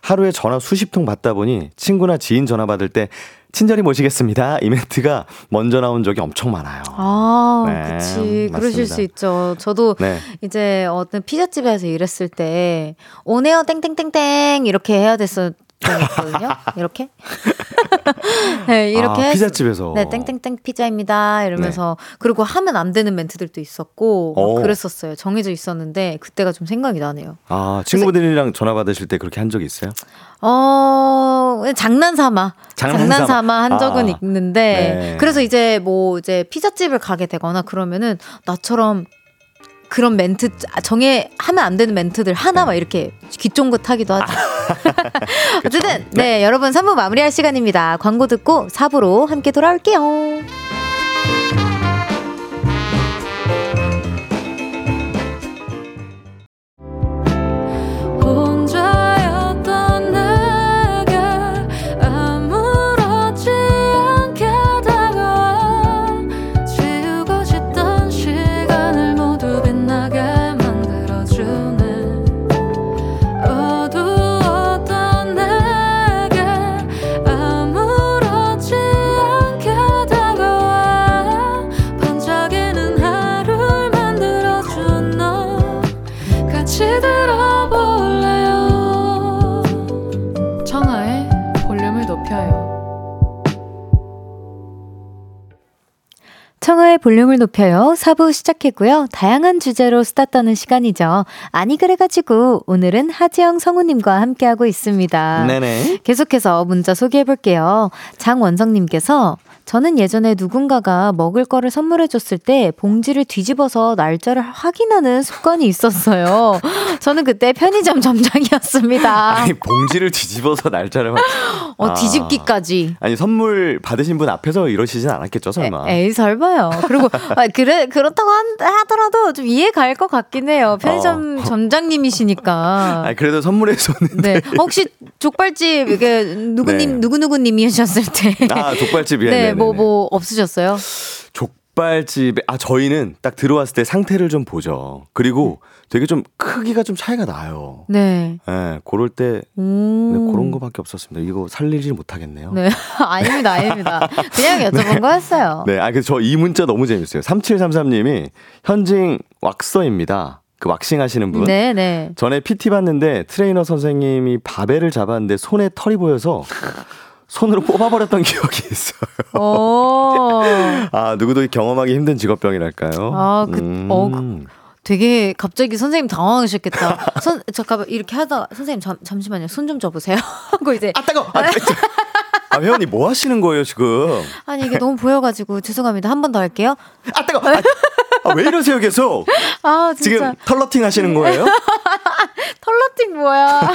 하루에 전화 수십 통 받다 보니 친구나 지인 전화 받을 때 친절히 모시겠습니다. 이 멘트가 먼저 나온 적이 엄청 많아요. 아, 네, 그치. 그러실 수 있죠. 저도 네. 이제 어떤 피자집에서 일했을 때, 오네요 땡땡땡땡 이렇게 해야 됐었 있거든요. 이렇게. 네, 이렇게. 아, 피자집에서. 네, 땡땡땡 피자입니다. 이러면서. 네. 그리고 하면 안 되는 멘트들도 있었고, 그랬었어요. 정해져 있었는데, 그때가 좀 생각이 나네요. 아, 친구들이랑 전화 받으실 때 그렇게 한 적이 있어요? 어, 장난 삼아. 장난 삼아, 한 적은 아, 있는데, 네. 그래서 이제 뭐, 이제 피자집을 가게 되거나 그러면은, 나처럼 그런 멘트 정해 하면 안 되는 멘트들 하나 막 네. 이렇게 귀쫑긋하기도 하죠. 어쨌든 네. 네 여러분 3부 마무리할 시간입니다. 광고 듣고 4부로 함께 돌아올게요. 청하의 볼륨을 높여요. 4부 시작했고요. 다양한 주제로 수다 떠는 시간이죠. 아니 그래가지고 오늘은 하지영 성우님과 함께하고 있습니다. 네네. 계속해서 문자 소개해볼게요. 장원성님께서 저는 예전에 누군가가 먹을 거를 선물해줬을 때 봉지를 뒤집어서 날짜를 확인하는 습관이 있었어요. 저는 그때 편의점 점장이었습니다. 아니 봉지를 뒤집어서 날짜를 확... 어 아. 뒤집기까지. 아니 선물 받으신 분 앞에서 이러시진 않았겠죠 설마. 에, 이 설마요. 그리고 아, 그래 그렇다고 한, 하더라도 좀 이해 갈 것 같긴 해요. 편의점 어. 점장님이시니까. 아 그래도 선물해서는. 네. 혹시 족발집 이게 누구님 네. 누구 누구님이셨을 때. 아 족발집이요. 네, 뭐뭐 뭐 없으셨어요? 족발집에 아 저희는 딱 들어왔을 때 상태를 좀 보죠. 그리고 되게 좀 크기가 좀 차이가 나요. 네. 네, 그럴 때 네, 그런 거밖에 없었습니다. 이거 살리지 못하겠네요. 네. 아닙니다. 아닙니다. 그냥 여쭤본 네. 거였어요. 네. 아, 그래서 저 이 문자 너무 재밌어요. 3733님이 현직 waxer입니다. 그 왁싱 하시는 분. 네, 네. 전에 PT 봤는데 트레이너 선생님이 바벨을 잡았는데 손에 털이 보여서 손으로 뽑아버렸던 기억이 있어요. 아, 누구도 경험하기 힘든 직업병이랄까요? 아, 그, 음. 어, 그, 되게 갑자기 선생님 당황하셨겠다. 손, 잠깐만, 이렇게 하다, 선생님, 잠, 잠시만요. 손좀 접으세요. 하고 이제. 아, 따가워! 아, 아, 회원님 뭐 하시는 거예요, 지금? 아니, 이게 너무 보여가지고 죄송합니다. 한 번 더 할게요. 아, 따가워! 아, 아, 왜 이러세요, 계속? 아. 지금 털러팅 하시는 거예요? 털러팅 뭐야?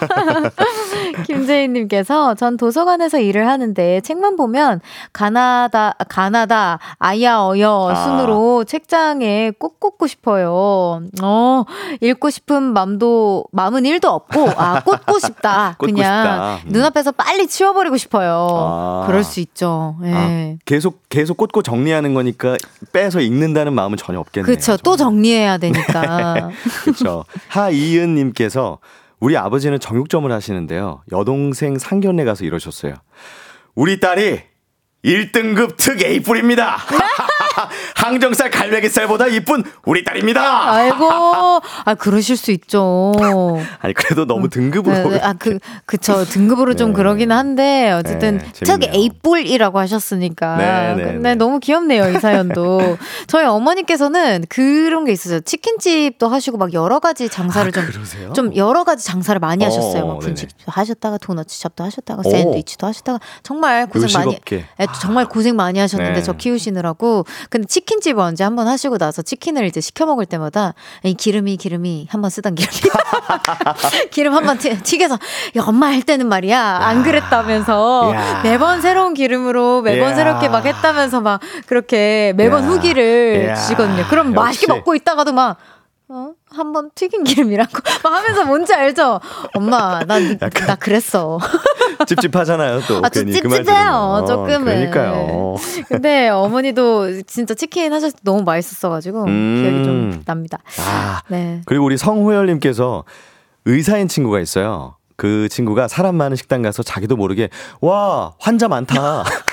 김재희님께서 전 도서관에서 일을 하는데 책만 보면 가나다, 가나다, 아야, 어여 아. 순으로 책장에 꼭 꽂고 싶어요. 어, 읽고 싶은 맘도, 마음은 일도 없고, 아, 꽂고 싶다. 그냥 싶다. 음. 눈앞에서 빨리 치워버리고 싶어요. 아. 그럴 수 있죠. 예. 아, 계속, 계속 꽂고 정리하는 거니까 빼서 읽는다는 마음은 전혀 없겠네요. 그렇죠. 또 정리해야 되니까. 그렇죠. 하이은 님께서 우리 아버지는 정육점을 하시는데요. 여동생 상견례 가서 이러셨어요. 우리 딸이 1등급 특 A뿔입니다. 항정살 갈매기살보다 이쁜 우리 딸입니다. 아이고, 아 그러실 수 있죠. 아니 그래도 너무 등급으로. 네, 네. 아그 그쵸 등급으로 네. 좀 그러긴 한데 어쨌든 네, 특 A뿔이라고 하셨으니까. 네, 네, 근데 너무 귀엽네요 이 사연도. 저희 어머니께서는 그런 게 있어요. 치킨집도 하시고 막 여러 가지 장사를 아, 좀, 좀 여러 가지 장사를 많이 하셨어요. 어, 막 분식도 하셨다가 도넛집도 하셨다가 샌드위치도 하셨다가 정말 고생 많이. 네, 정말 고생 많이 하셨는데 저 키우시느라고. 근데 치킨집 언제 한번 하시고 나서 치킨을 이제 시켜 먹을 때마다 이 기름이 기름이 한번 쓰던 기름이 기름 한번 튀겨서 야, 엄마 할 때는 말이야 안 그랬다면서 야. 매번 새로운 기름으로 매번 야. 새롭게 막 했다면서 막 그렇게 매번 야. 후기를 주시거든요. 그럼. 맛있게 먹고 있다가도 막 어? 한번 튀긴 기름이라고 막 하면서 뭔지 알죠? 엄마, 난, 약간 나 그랬어. 찝찝하잖아요, 또. 아, 그 찝찝해요, 그 조금은. 그러니까요. 근데 어머니도 진짜 치킨 하셨을 때 너무 맛있었어가지고 음. 기억이 좀 납니다. 아, 네. 그리고 우리 성호열님께서 의사인 친구가 있어요. 그 친구가 사람 많은 식당 가서 자기도 모르게 와 환자 많다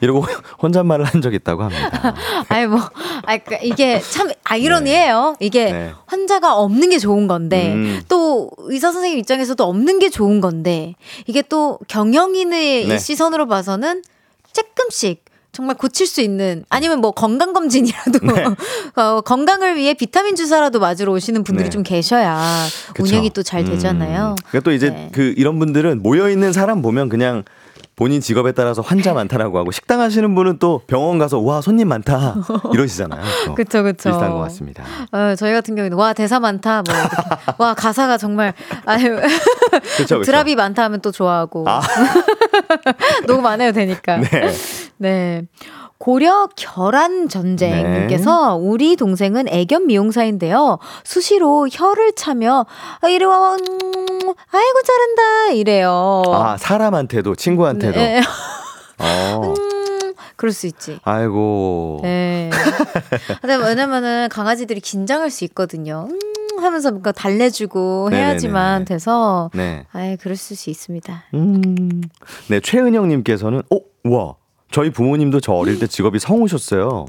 이러고 혼잣말을 한적 있다고 합니다. 아니 뭐, 아 그러니까 이게 참 아이러니해요. 네. 이게 네. 환자가 없는 게 좋은 건데 음. 또 의사 선생님 입장에서도 없는 게 좋은 건데 이게 또 경영인의 네. 시선으로 봐서는 조금씩 정말 고칠 수 있는 아니면 뭐 건강 검진이라도 네. 어, 건강을 위해 비타민 주사라도 맞으러 오시는 분들이 네. 좀 계셔야 그쵸. 운영이 또 잘 되잖아요. 음. 그러니까 또 이제 네. 그 이런 분들은 모여 있는 사람 보면 그냥 본인 직업에 따라서 환자 많다라고 하고 식당 하시는 분은 또 병원 가서 와 손님 많다 이러시잖아요. 그렇죠, 그렇죠. 비슷한 것 같습니다. 어, 저희 같은 경우는 와 대사 많다, 뭐와 가사가 정말 아유 그쵸, 그쵸. 드랍이 많다 하면 또 좋아하고 아. 너무 많아요 되니까. 네. 네. 고려 결안 전쟁님께서 네. 우리 동생은 애견 미용사인데요. 수시로 혀를 차며 아, 이리 와, 음, 아이고 잘한다 이래요. 아 사람한테도 친구한테도. 네. 어. 음, 그럴 수 있지. 아이고. 네. 왜냐면은 강아지들이 긴장할 수 있거든요. 음, 하면서 뭔가 달래주고 해야지만 돼서. 네. 아예 그럴 수 있습니다. 음. 네 최은영 님께서는 어 와. 저희 부모님도 저 어릴 때 직업이 성우셨어요.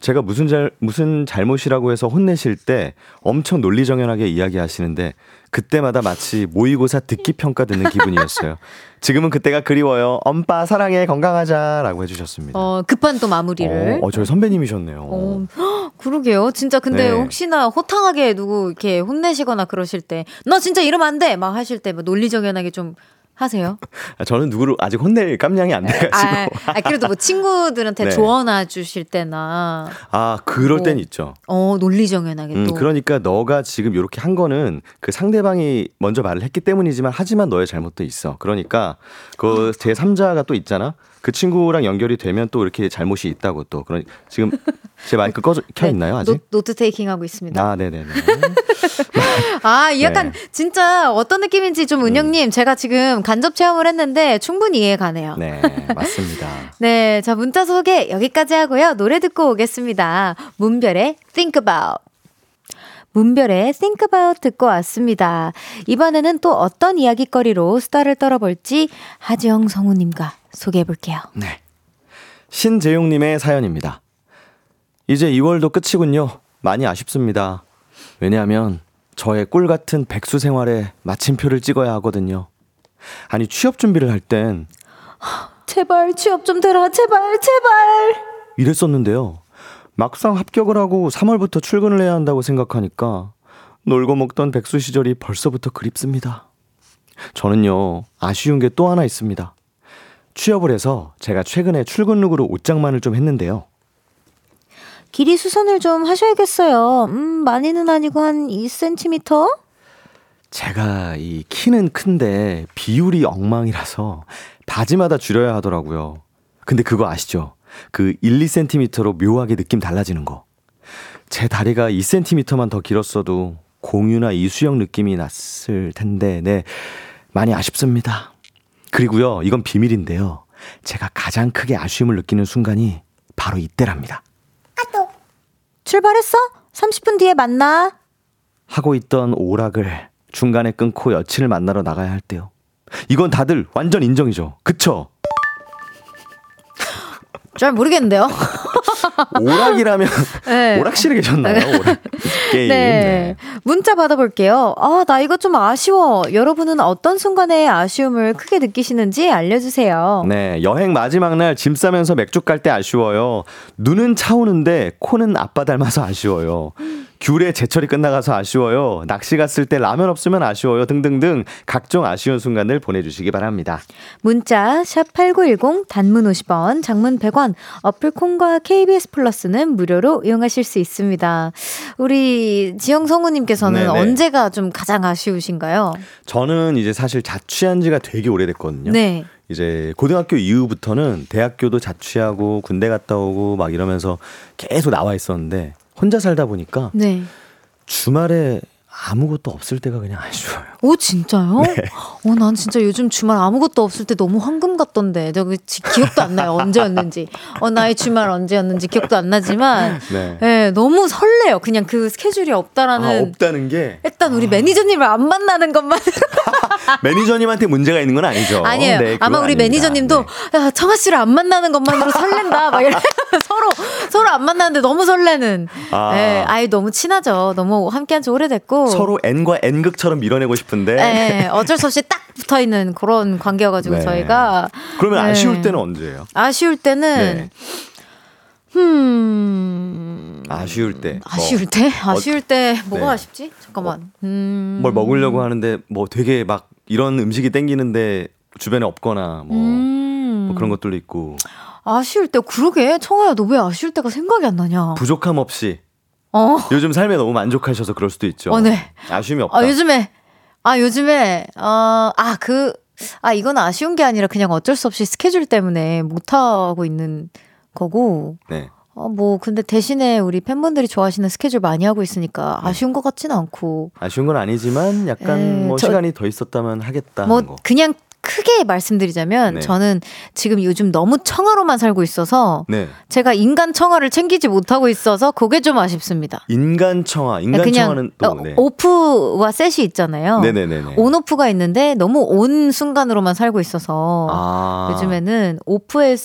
제가 무슨 잘 무슨 잘못이라고 해서 혼내실 때 엄청 논리정연하게 이야기하시는데 그때마다 마치 모의고사 듣기 평가 듣는 기분이었어요. 지금은 그때가 그리워요. 엄빠 사랑해 건강하자라고 해주셨습니다. 어 급한 또 마무리를. 어, 어 저희 선배님이셨네요. 어, 그러게요. 진짜 근데 네. 혹시나 호탕하게 누구 이렇게 혼내시거나 그러실 때 너 진짜 이러면 안 돼 막 하실 때뭐 논리정연하게 좀 하세요? 아, 저는 누구를 아직 혼낼 깜냥이 안 돼가지고. 아, 아 그래도 뭐 친구들한테 네. 조언해 주실 때나. 아, 그럴 뭐, 땐 있죠. 어, 논리정연하게 음, 또. 그러니까 너가 지금 이렇게 한 거는 그 상대방이 먼저 말을 했기 때문이지만 하지만 너의 잘못도 있어. 그러니까 그 제 3자가 또 있잖아. 그 친구랑 연결이 되면 또 이렇게 잘못이 있다고 또 그런 지금 제 마이크 꺼져 켜 네, 있나요 아직? note taking 하고 있습니다. 아 네네네. 아 약간 네. 진짜 어떤 느낌인지 좀 은영님 음. 제가 지금 간접 체험을 했는데 충분히 이해 가네요. 네 맞습니다. 네, 자 문자 소개 여기까지 하고요 노래 듣고 오겠습니다. 문별의 Think About. 문별의 Think About 듣고 왔습니다. 이번에는 또 어떤 이야기거리로 수다를 떨어볼지 하지영 성우님과 소개해 볼게요. 네. 신재용님의 사연입니다. 이제 2월도 끝이군요. 많이 아쉽습니다. 왜냐하면 저의 꿀 같은 백수 생활에 마침표를 찍어야 하거든요. 아니, 취업 준비를 할 땐. 제발, 취업 좀 되라, 제발, 제발! 이랬었는데요. 막상 합격을 하고 3월부터 출근을 해야 한다고 생각하니까 놀고 먹던 백수 시절이 벌써부터 그립습니다. 저는요, 아쉬운 게 또 하나 있습니다. 취업을 해서 제가 최근에 출근 룩으로 옷장만을 좀 했는데요. 길이 수선을 좀 하셔야겠어요. 음, 많이는 아니고 한 2cm? 제가 이 키는 큰데 비율이 엉망이라서 바지마다 줄여야 하더라고요. 근데 그거 아시죠? 그 1, 2cm로 묘하게 느낌 달라지는 거. 제 다리가 2cm만 더 길었어도 공유나 이수영 느낌이 났을 텐데, 네. 많이 아쉽습니다. 그리고요, 이건 비밀인데요. 제가 가장 크게 아쉬움을 느끼는 순간이 바로 이때랍니다. 아, 또. 출발했어? 30분 뒤에 만나. 하고 있던 오락을 중간에 끊고 여친을 만나러 나가야 할 때요. 이건 다들 완전 인정이죠. 그쵸? 잘 모르겠는데요. 오락이라면 네. 오락실에 계셨나요? 오락 게임. 네. 네. 문자 받아볼게요. 아, 나 이거 좀 아쉬워. 여러분은 어떤 순간에 아쉬움을 크게 느끼시는지 알려주세요. 네, 여행 마지막 날 짐 싸면서 맥주 깔 때 아쉬워요. 눈은 차오는데 코는 아빠 닮아서 아쉬워요. 귤에 제철이 끝나가서 아쉬워요. 낚시 갔을 때 라면 없으면 아쉬워요. 등등등 각종 아쉬운 순간을 보내주시기 바랍니다. 문자 샵 #8910 단문 50원, 장문 100원. 어플 콩과 KBS 플러스는 무료로 이용하실 수 있습니다. 우리 지영 성우님께서는 네네. 언제가 좀 가장 아쉬우신가요? 저는 이제 사실 자취한 지가 되게 오래됐거든요. 네. 이제 고등학교 이후부터는 대학교도 자취하고 군대 갔다 오고 막 이러면서 계속 나와 있었는데 혼자 살다 보니까 네. 주말에 아무것도 없을 때가 그냥 아쉬워요. 오 진짜요? 네. 어, 난 진짜 요즘 주말 아무것도 없을 때 너무 황금 같던데. 저 기억도 안 나요. 언제였는지. 어, 나의 주말 언제였는지 기억도 안 나지만. 네. 네 너무 설레요. 그냥 그 스케줄이 없다라는. 아, 없다는 게. 일단 우리 아. 매니저님을 안 만나는 것만. 매니저님한테 문제가 있는 건 아니죠. 아니에요. 네, 아마 우리 아닙니다. 매니저님도 네. 야, 청아 씨를 안 만나는 것만으로 설렌다. 막 이런 서로 서로 안 만나는데 너무 설레는. 아. 네, 아예 너무 친하죠. 너무 함께한 지 오래됐고. 서로 N과 N극처럼 밀어내고 싶은데. 네, 어쩔 수 없이 딱 붙어 있는 그런 관계여가지고 네. 저희가. 그러면 네. 아쉬울 때는 언제예요? 아쉬울 때는. 네. 음. 아쉬울 때. 아쉬울 뭐. 때? 아쉬울 때 뭐가 네. 아쉽지? 잠깐만. 음. 뭘 먹으려고 하는데 뭐 되게 막 이런 음식이 땡기는데 주변에 없거나 뭐, 음. 뭐 그런 것들도 있고. 아쉬울 때 그러게 청아야 너 왜 아쉬울 때가 생각이 안 나냐? 부족함 없이. 어. 요즘 삶에 너무 만족하셔서 그럴 수도 있죠. 어, 네. 아쉬움이 없다. 아, 요즘에 아, 요즘에 어, 아, 그 아, 이건 아쉬운 게 아니라 그냥 어쩔 수 없이 스케줄 때문에 못 하고 있는 거고. 네. 어, 뭐, 근데 대신에 우리 팬분들이 좋아하시는 스케줄 많이 하고 있으니까 네. 아쉬운 것 같지는 않고. 아쉬운 건 아니지만 약간 에, 뭐 저, 시간이 더 있었다면 하겠다. 뭐, 거. 그냥 크게 말씀드리자면 네. 저는 지금 요즘 너무 청아로만 살고 있어서 네. 제가 인간 청아를 챙기지 못하고 있어서 그게 좀 아쉽습니다. 인간 청아, 인간 그냥 청아는 또 어, 네. 오프와 셋이 있잖아요. 네네네네. 온 오프가 있는데 너무 온 순간으로만 살고 있어서 아. 요즘에는 오프의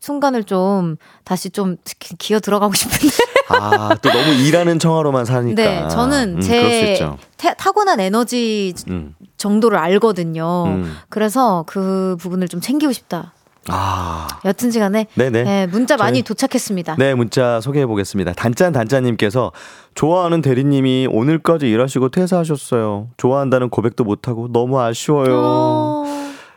순간을 좀 다시 좀 기어 들어가고 싶은데. 아, 또 너무 일하는 청아로만 사니까. 네, 저는 음, 제 태, 타고난 에너지 음. 정도를 알거든요. 음. 그래서 그 부분을 좀 챙기고 싶다. 아. 여튼 시간에 네네. 네, 문자 많이 저희, 도착했습니다. 네, 문자 소개해 보겠습니다. 단짠 단짠님께서 좋아하는 대리님이 오늘까지 일하시고 퇴사하셨어요. 좋아한다는 고백도 못하고 너무 아쉬워요. 어...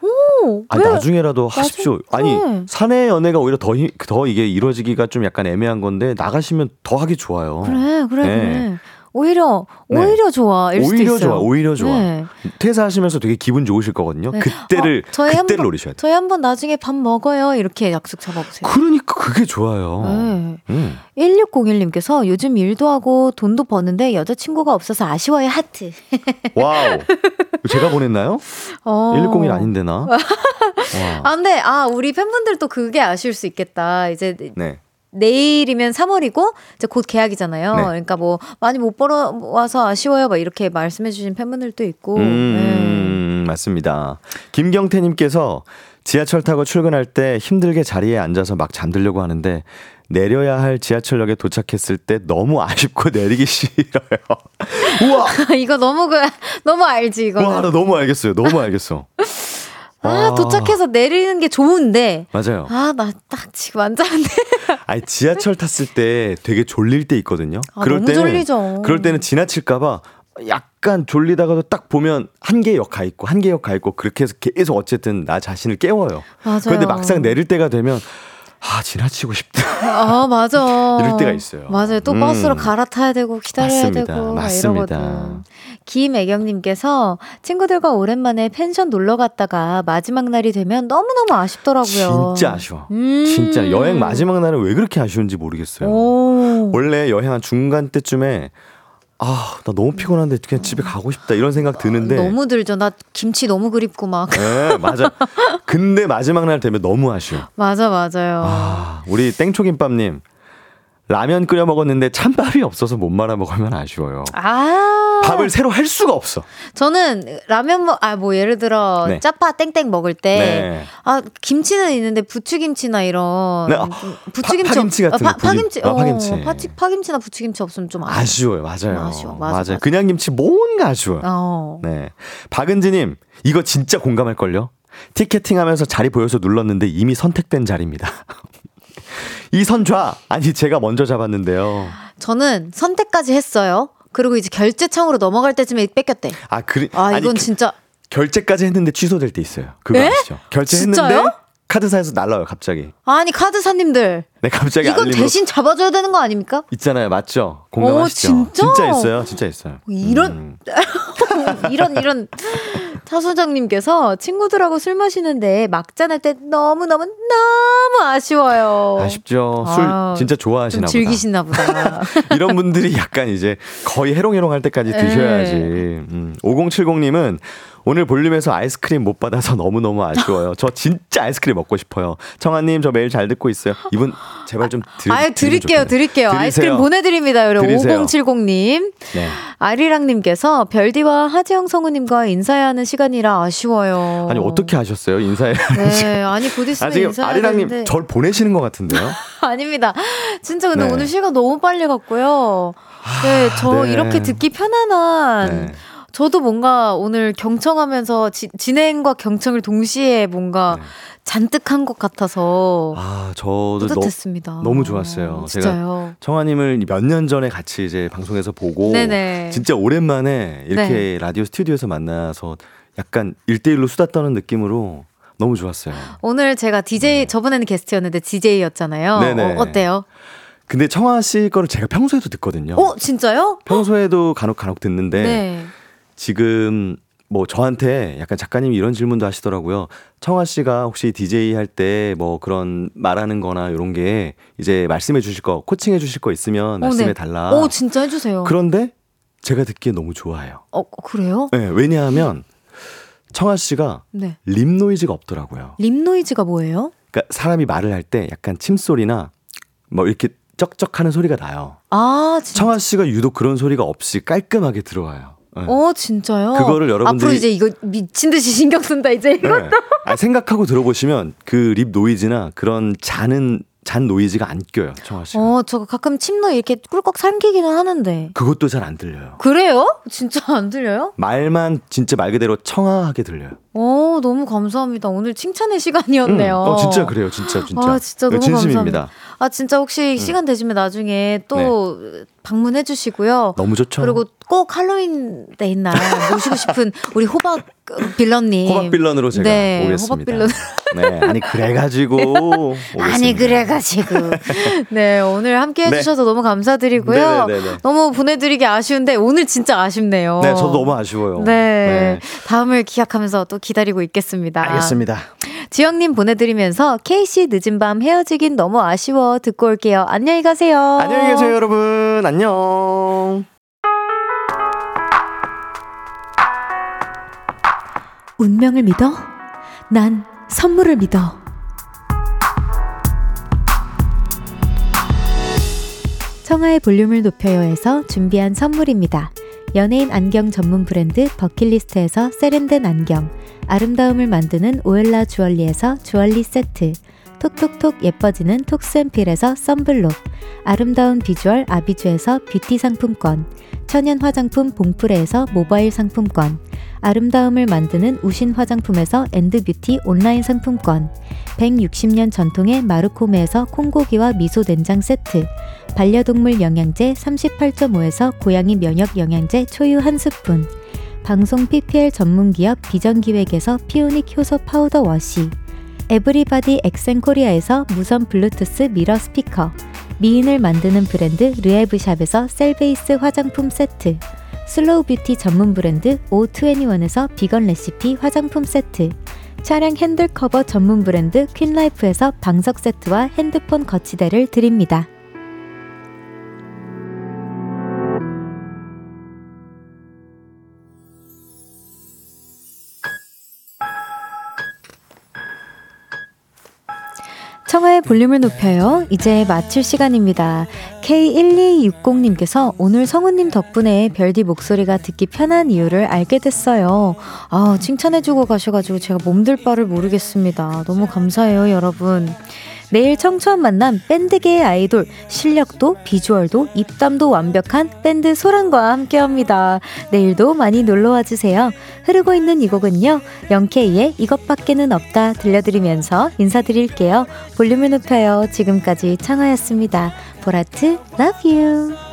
오, 오, 아 나중에라도 하십시오. 아니 사내 연애가 오히려 더, 더 이게 이루어지기가 좀 약간 애매한 건데 나가시면 더 하기 좋아요. 그래, 그래, 네. 그래. 오히려 네. 오히려 좋아. 오히려 좋아. 오히려 좋아. 네. 퇴사하시면서 되게 기분 좋으실 거거든요. 네. 그때를 어, 저희 그때를 노리셔야 돼요. 저희 한번 나중에 밥 먹어요. 이렇게 약속 잡아 보세요. 그러니까 그게 좋아요. 네. 음. 1601님께서 요즘 일도 하고 돈도 버는데 여자친구가 없어서 아쉬워요. 하트. wow. 제가 보냈나요? 어. 1601 아닌데 나. 아 근데 아 우리 팬분들도 그게 아쉬울 수 있겠다. 이제 네. 내일이면 3월이고 이제 곧 계약이잖아요. 네. 그러니까 뭐 많이 못 벌어 와서 아쉬워요. 막 이렇게 말씀해 주신 팬분들도 있고. 음, 네. 맞습니다. 김경태 님께서 지하철 타고 출근할 때 힘들게 자리에 앉아서 막 잠들려고 하는데 내려야 할 지하철역에 도착했을 때 너무 아쉽고 내리기 싫어요. 우와! 이거 너무 그 너무 알지 이거. 와, 나 너무 알겠어요. 너무 알겠어. 아, 아, 도착해서 내리는 게 좋은데. 맞아요. 아, 나 딱 지금 앉았는데. 아니, 지하철 탔을 때 되게 졸릴 때 있거든요. 아, 그럴 때는, 졸리죠. 그럴 때는 지나칠까봐 약간 졸리다가도 딱 보면 한 개역 가 있고, 한 개역 가 있고, 그렇게 해서 계속 어쨌든 나 자신을 깨워요. 맞아요. 그런데 막상 내릴 때가 되면 아 지나치고 싶다. 아 맞아. 이럴 때가 있어요. 맞아요. 또 음. 버스로 갈아타야 되고 기다려야 맞습니다. 되고 맞습니다. 이러거든. 김애경님께서 친구들과 오랜만에 펜션 놀러 갔다가 마지막 날이 되면 너무 너무 아쉽더라고요. 진짜 아쉬워. 음. 진짜 여행 마지막 날은 왜 그렇게 아쉬운지 모르겠어요. 오. 원래 여행 한 중간 때쯤에 아, 나 너무 피곤한데 그냥 집에 가고 싶다 이런 생각 드는데 너무 들죠. 나 김치 너무 그립고 막. 네, 맞아. 근데 마지막 날 되면 너무 아쉬워. 맞아, 맞아요. 아, 우리 땡초김밥님 라면 끓여 먹었는데 찬밥이 없어서 못 말아 먹으면 아쉬워요. 아. 밥을 새로 할 수가 없어. 저는 라면 뭐, 아, 뭐, 예를 들어, 네. 짜파 땡땡 먹을 때, 네. 아, 김치는 있는데 부추김치나 이런. 네. 아, 부추김치. 파, 김치 같은 아, 파, 파김치. 어, 파김치. 파, 파김치나 부추김치 없으면 좀 아쉬워요. 아쉬워 요. 맞아요. 아쉬워. 맞아, 맞아요. 맞아. 그냥 김치 뭔가 아쉬워요. 어. 네. 박은지님, 이거 진짜 공감할걸요? 티켓팅 하면서 자리 보여서 눌렀는데 이미 선택된 자리입니다. 이 선 좌! 아니, 제가 먼저 잡았는데요. 저는 선택까지 했어요. 그리고 이제 결제창으로 넘어갈 때쯤에 뺏겼대. 아, 그래. 아, 이건 아니, 그 진짜. 결제까지 했는데 취소될 때 있어요. 그거 네? 아시죠? 결제했는데 진짜요? 카드사에서 날라요, 갑자기. 아니, 카드사님들. 네, 갑자기 이건 알림으로. 대신 잡아줘야 되는 거 아닙니까? 있잖아요, 맞죠? 공감하시죠? 오, 진짜? 진짜 있어요, 진짜 있어요. 이런, 음. 이런, 이런. 타소장님께서 친구들하고 술 마시는데 막잔 할 때 너무 너무 너무 아쉬워요. 아쉽죠. 술 아, 진짜 좋아하시나 보다. 즐기시나 보다. 이런 분들이 약간 이제 거의 해롱해롱 할 때까지 드셔야지. 음. 5070님은 오늘 볼륨에서 아이스크림 못 받아서 너무너무 아쉬워요. 저 진짜 아이스크림 먹고 싶어요. 청아님, 저 매일 잘 듣고 있어요. 이분, 제발 좀 드리, 아유, 드릴게요, 드릴게요. 드리세요. 아이스크림 보내드립니다, 여러분. 5070님. 네. 아리랑님께서 별디와 하지영 성우님과 인사해야 하는 시간이라 아쉬워요. 아니, 어떻게 하셨어요? 인사해야 하는 네, 시간. 아니, 곧 있으면 인사해야 아리랑님. 절 보내시는 것 같은데요? 아닙니다. 진짜 근데 네. 오늘 시간 너무 빨리 갔고요. 네, 저 아, 네. 이렇게 듣기 편안한. 네. 저도 뭔가 오늘 경청하면서 지, 진행과 경청을 동시에 뭔가 네. 잔뜩 한 것 같아서 아 저도 뿌듯했습니다. 너, 무 좋았어요. 어, 제가 청아님을 몇 년 전에 같이 이제 방송에서 보고 네네. 진짜 오랜만에 이렇게 네. 라디오 스튜디오에서 만나서 약간 일대일로 수다 떠는 느낌으로 너무 좋았어요. 오늘 제가 DJ 네. 저번에는 게스트였는데 DJ였잖아요. 네네. 어, 어때요? 근데 청아 씨 거를 제가 평소에도 듣거든요. 어, 진짜요? 평소에도 간혹 간혹 듣는데 네. 지금 뭐 저한테 약간 작가님이 이런 질문도 하시더라고요. 청아 씨가 혹시 DJ 할 때 뭐 그런 말하는 거나 이런 게 이제 말씀해 주실 거, 코칭해 주실 거 있으면 어, 말씀해 네. 달라. 오, 진짜 해 주세요. 그런데 제가 듣기에 너무 좋아요. 어, 그래요? 네, 왜냐하면 청아 씨가 네. lip noise가 없더라고요. lip noise가 뭐예요? 그러니까 사람이 말을 할 때 약간 침소리나 뭐 이렇게 쩍쩍 하는 소리가 나요. 아, 진짜? 청아 씨가 유독 그런 소리가 없이 깔끔하게 들어와요. 네. 어 진짜요? 그거를 여러분들이 앞으로 이제 이거 미친 듯이 신경 쓴다 이제 네. 이것도. 네. 아, 생각하고 들어보시면 그 립 노이즈나 그런 잔은 잔 노이즈가 안 껴요, 청아 씨. 어, 저 가끔 침노 이렇게 꿀꺽 삼키기는 하는데. 그것도 잘 안 들려요. 그래요? 진짜 안 들려요? 말만 진짜 말 그대로 청아하게 들려요. 오, 너무 감사합니다. 오늘 칭찬의 시간이었네요. 음, 어, 진짜 그래요. 진짜, 진짜. 아, 진짜 너무 진심입니다. 감사합니다. 아, 진짜 혹시 음. 시간 되시면 나중에 또 네. 방문해 주시고요. 너무 좋죠. 그리고 꼭 할로윈 데인 날 모시고 싶은 우리 호박 빌런님. 호박 빌런으로 제가 네, 오겠습니다. 호박 빌런. 네, 아니 그래가지고. 아니 그래가지고. 네, 오늘 함께 네. 해주셔서 네. 너무 감사드리고요. 네네네네. 네, 네. 너무 보내드리기 아쉬운데 오늘 진짜 아쉽네요. 네, 저도 너무 아쉬워요. 네, 네. 다음을 기약하면서 또 기다리고 있겠습니다. 알겠습니다. 지영님 보내드리면서 케이씨 늦은 밤 헤어지긴 너무 아쉬워 듣고 올게요. 안녕히 가세요. 안녕히 계세요, 여러분. 안녕. 운명을 믿어? 난 선물을 믿어. 청하의 볼륨을 높여요에서 준비한 선물입니다. 연예인 안경 전문 브랜드 버킷리스트에서 세련된 안경, 아름다움을 만드는 오엘라 주얼리에서 주얼리 세트, 톡톡톡 예뻐지는 톡스앤필에서 썬블록, 아름다운 비주얼 아비주에서 뷰티 상품권, 천연 화장품 봉프레에서 모바일 상품권, 아름다움을 만드는 우신 화장품에서 엔드뷰티 온라인 상품권, 160년 전통의 마르코메에서 콩고기와 미소 된장 세트, 반려동물 영양제 38.5에서 고양이 면역 영양제 초유 한 스푼, 방송 PPL 전문기업 비전기획에서 피오닉 효소 파우더 워시, 에브리바디 엑센코리아에서 무선 블루투스 mirror 스피커, 미인을 만드는 브랜드 르에브샵에서 셀베이스 화장품 세트, slow beauty 전문 브랜드 O21에서 vegan recipe 화장품 세트, 차량 핸들 커버 전문 브랜드 퀸라이프에서 방석 세트와 핸드폰 거치대를 드립니다. 청하의 볼륨을 높여요. 이제 마칠 시간입니다. K1260님께서 오늘 성우님 덕분에 별디 목소리가 듣기 편한 이유를 알게 됐어요. 아, 칭찬해주고 가셔가지고 제가 몸둘 바를 모르겠습니다. 너무 감사해요, 여러분. 매일 청초한 만남 밴드계의 아이돌 실력도 비주얼도 입담도 완벽한 밴드 소란과 함께합니다. 내일도 많이 놀러와 주세요. 흐르고 있는 이 곡은요. 영케이의 이것밖에는 없다 들려드리면서 인사드릴게요. 볼륨을 높여요. 지금까지 창하였습니다. 보라트 love you.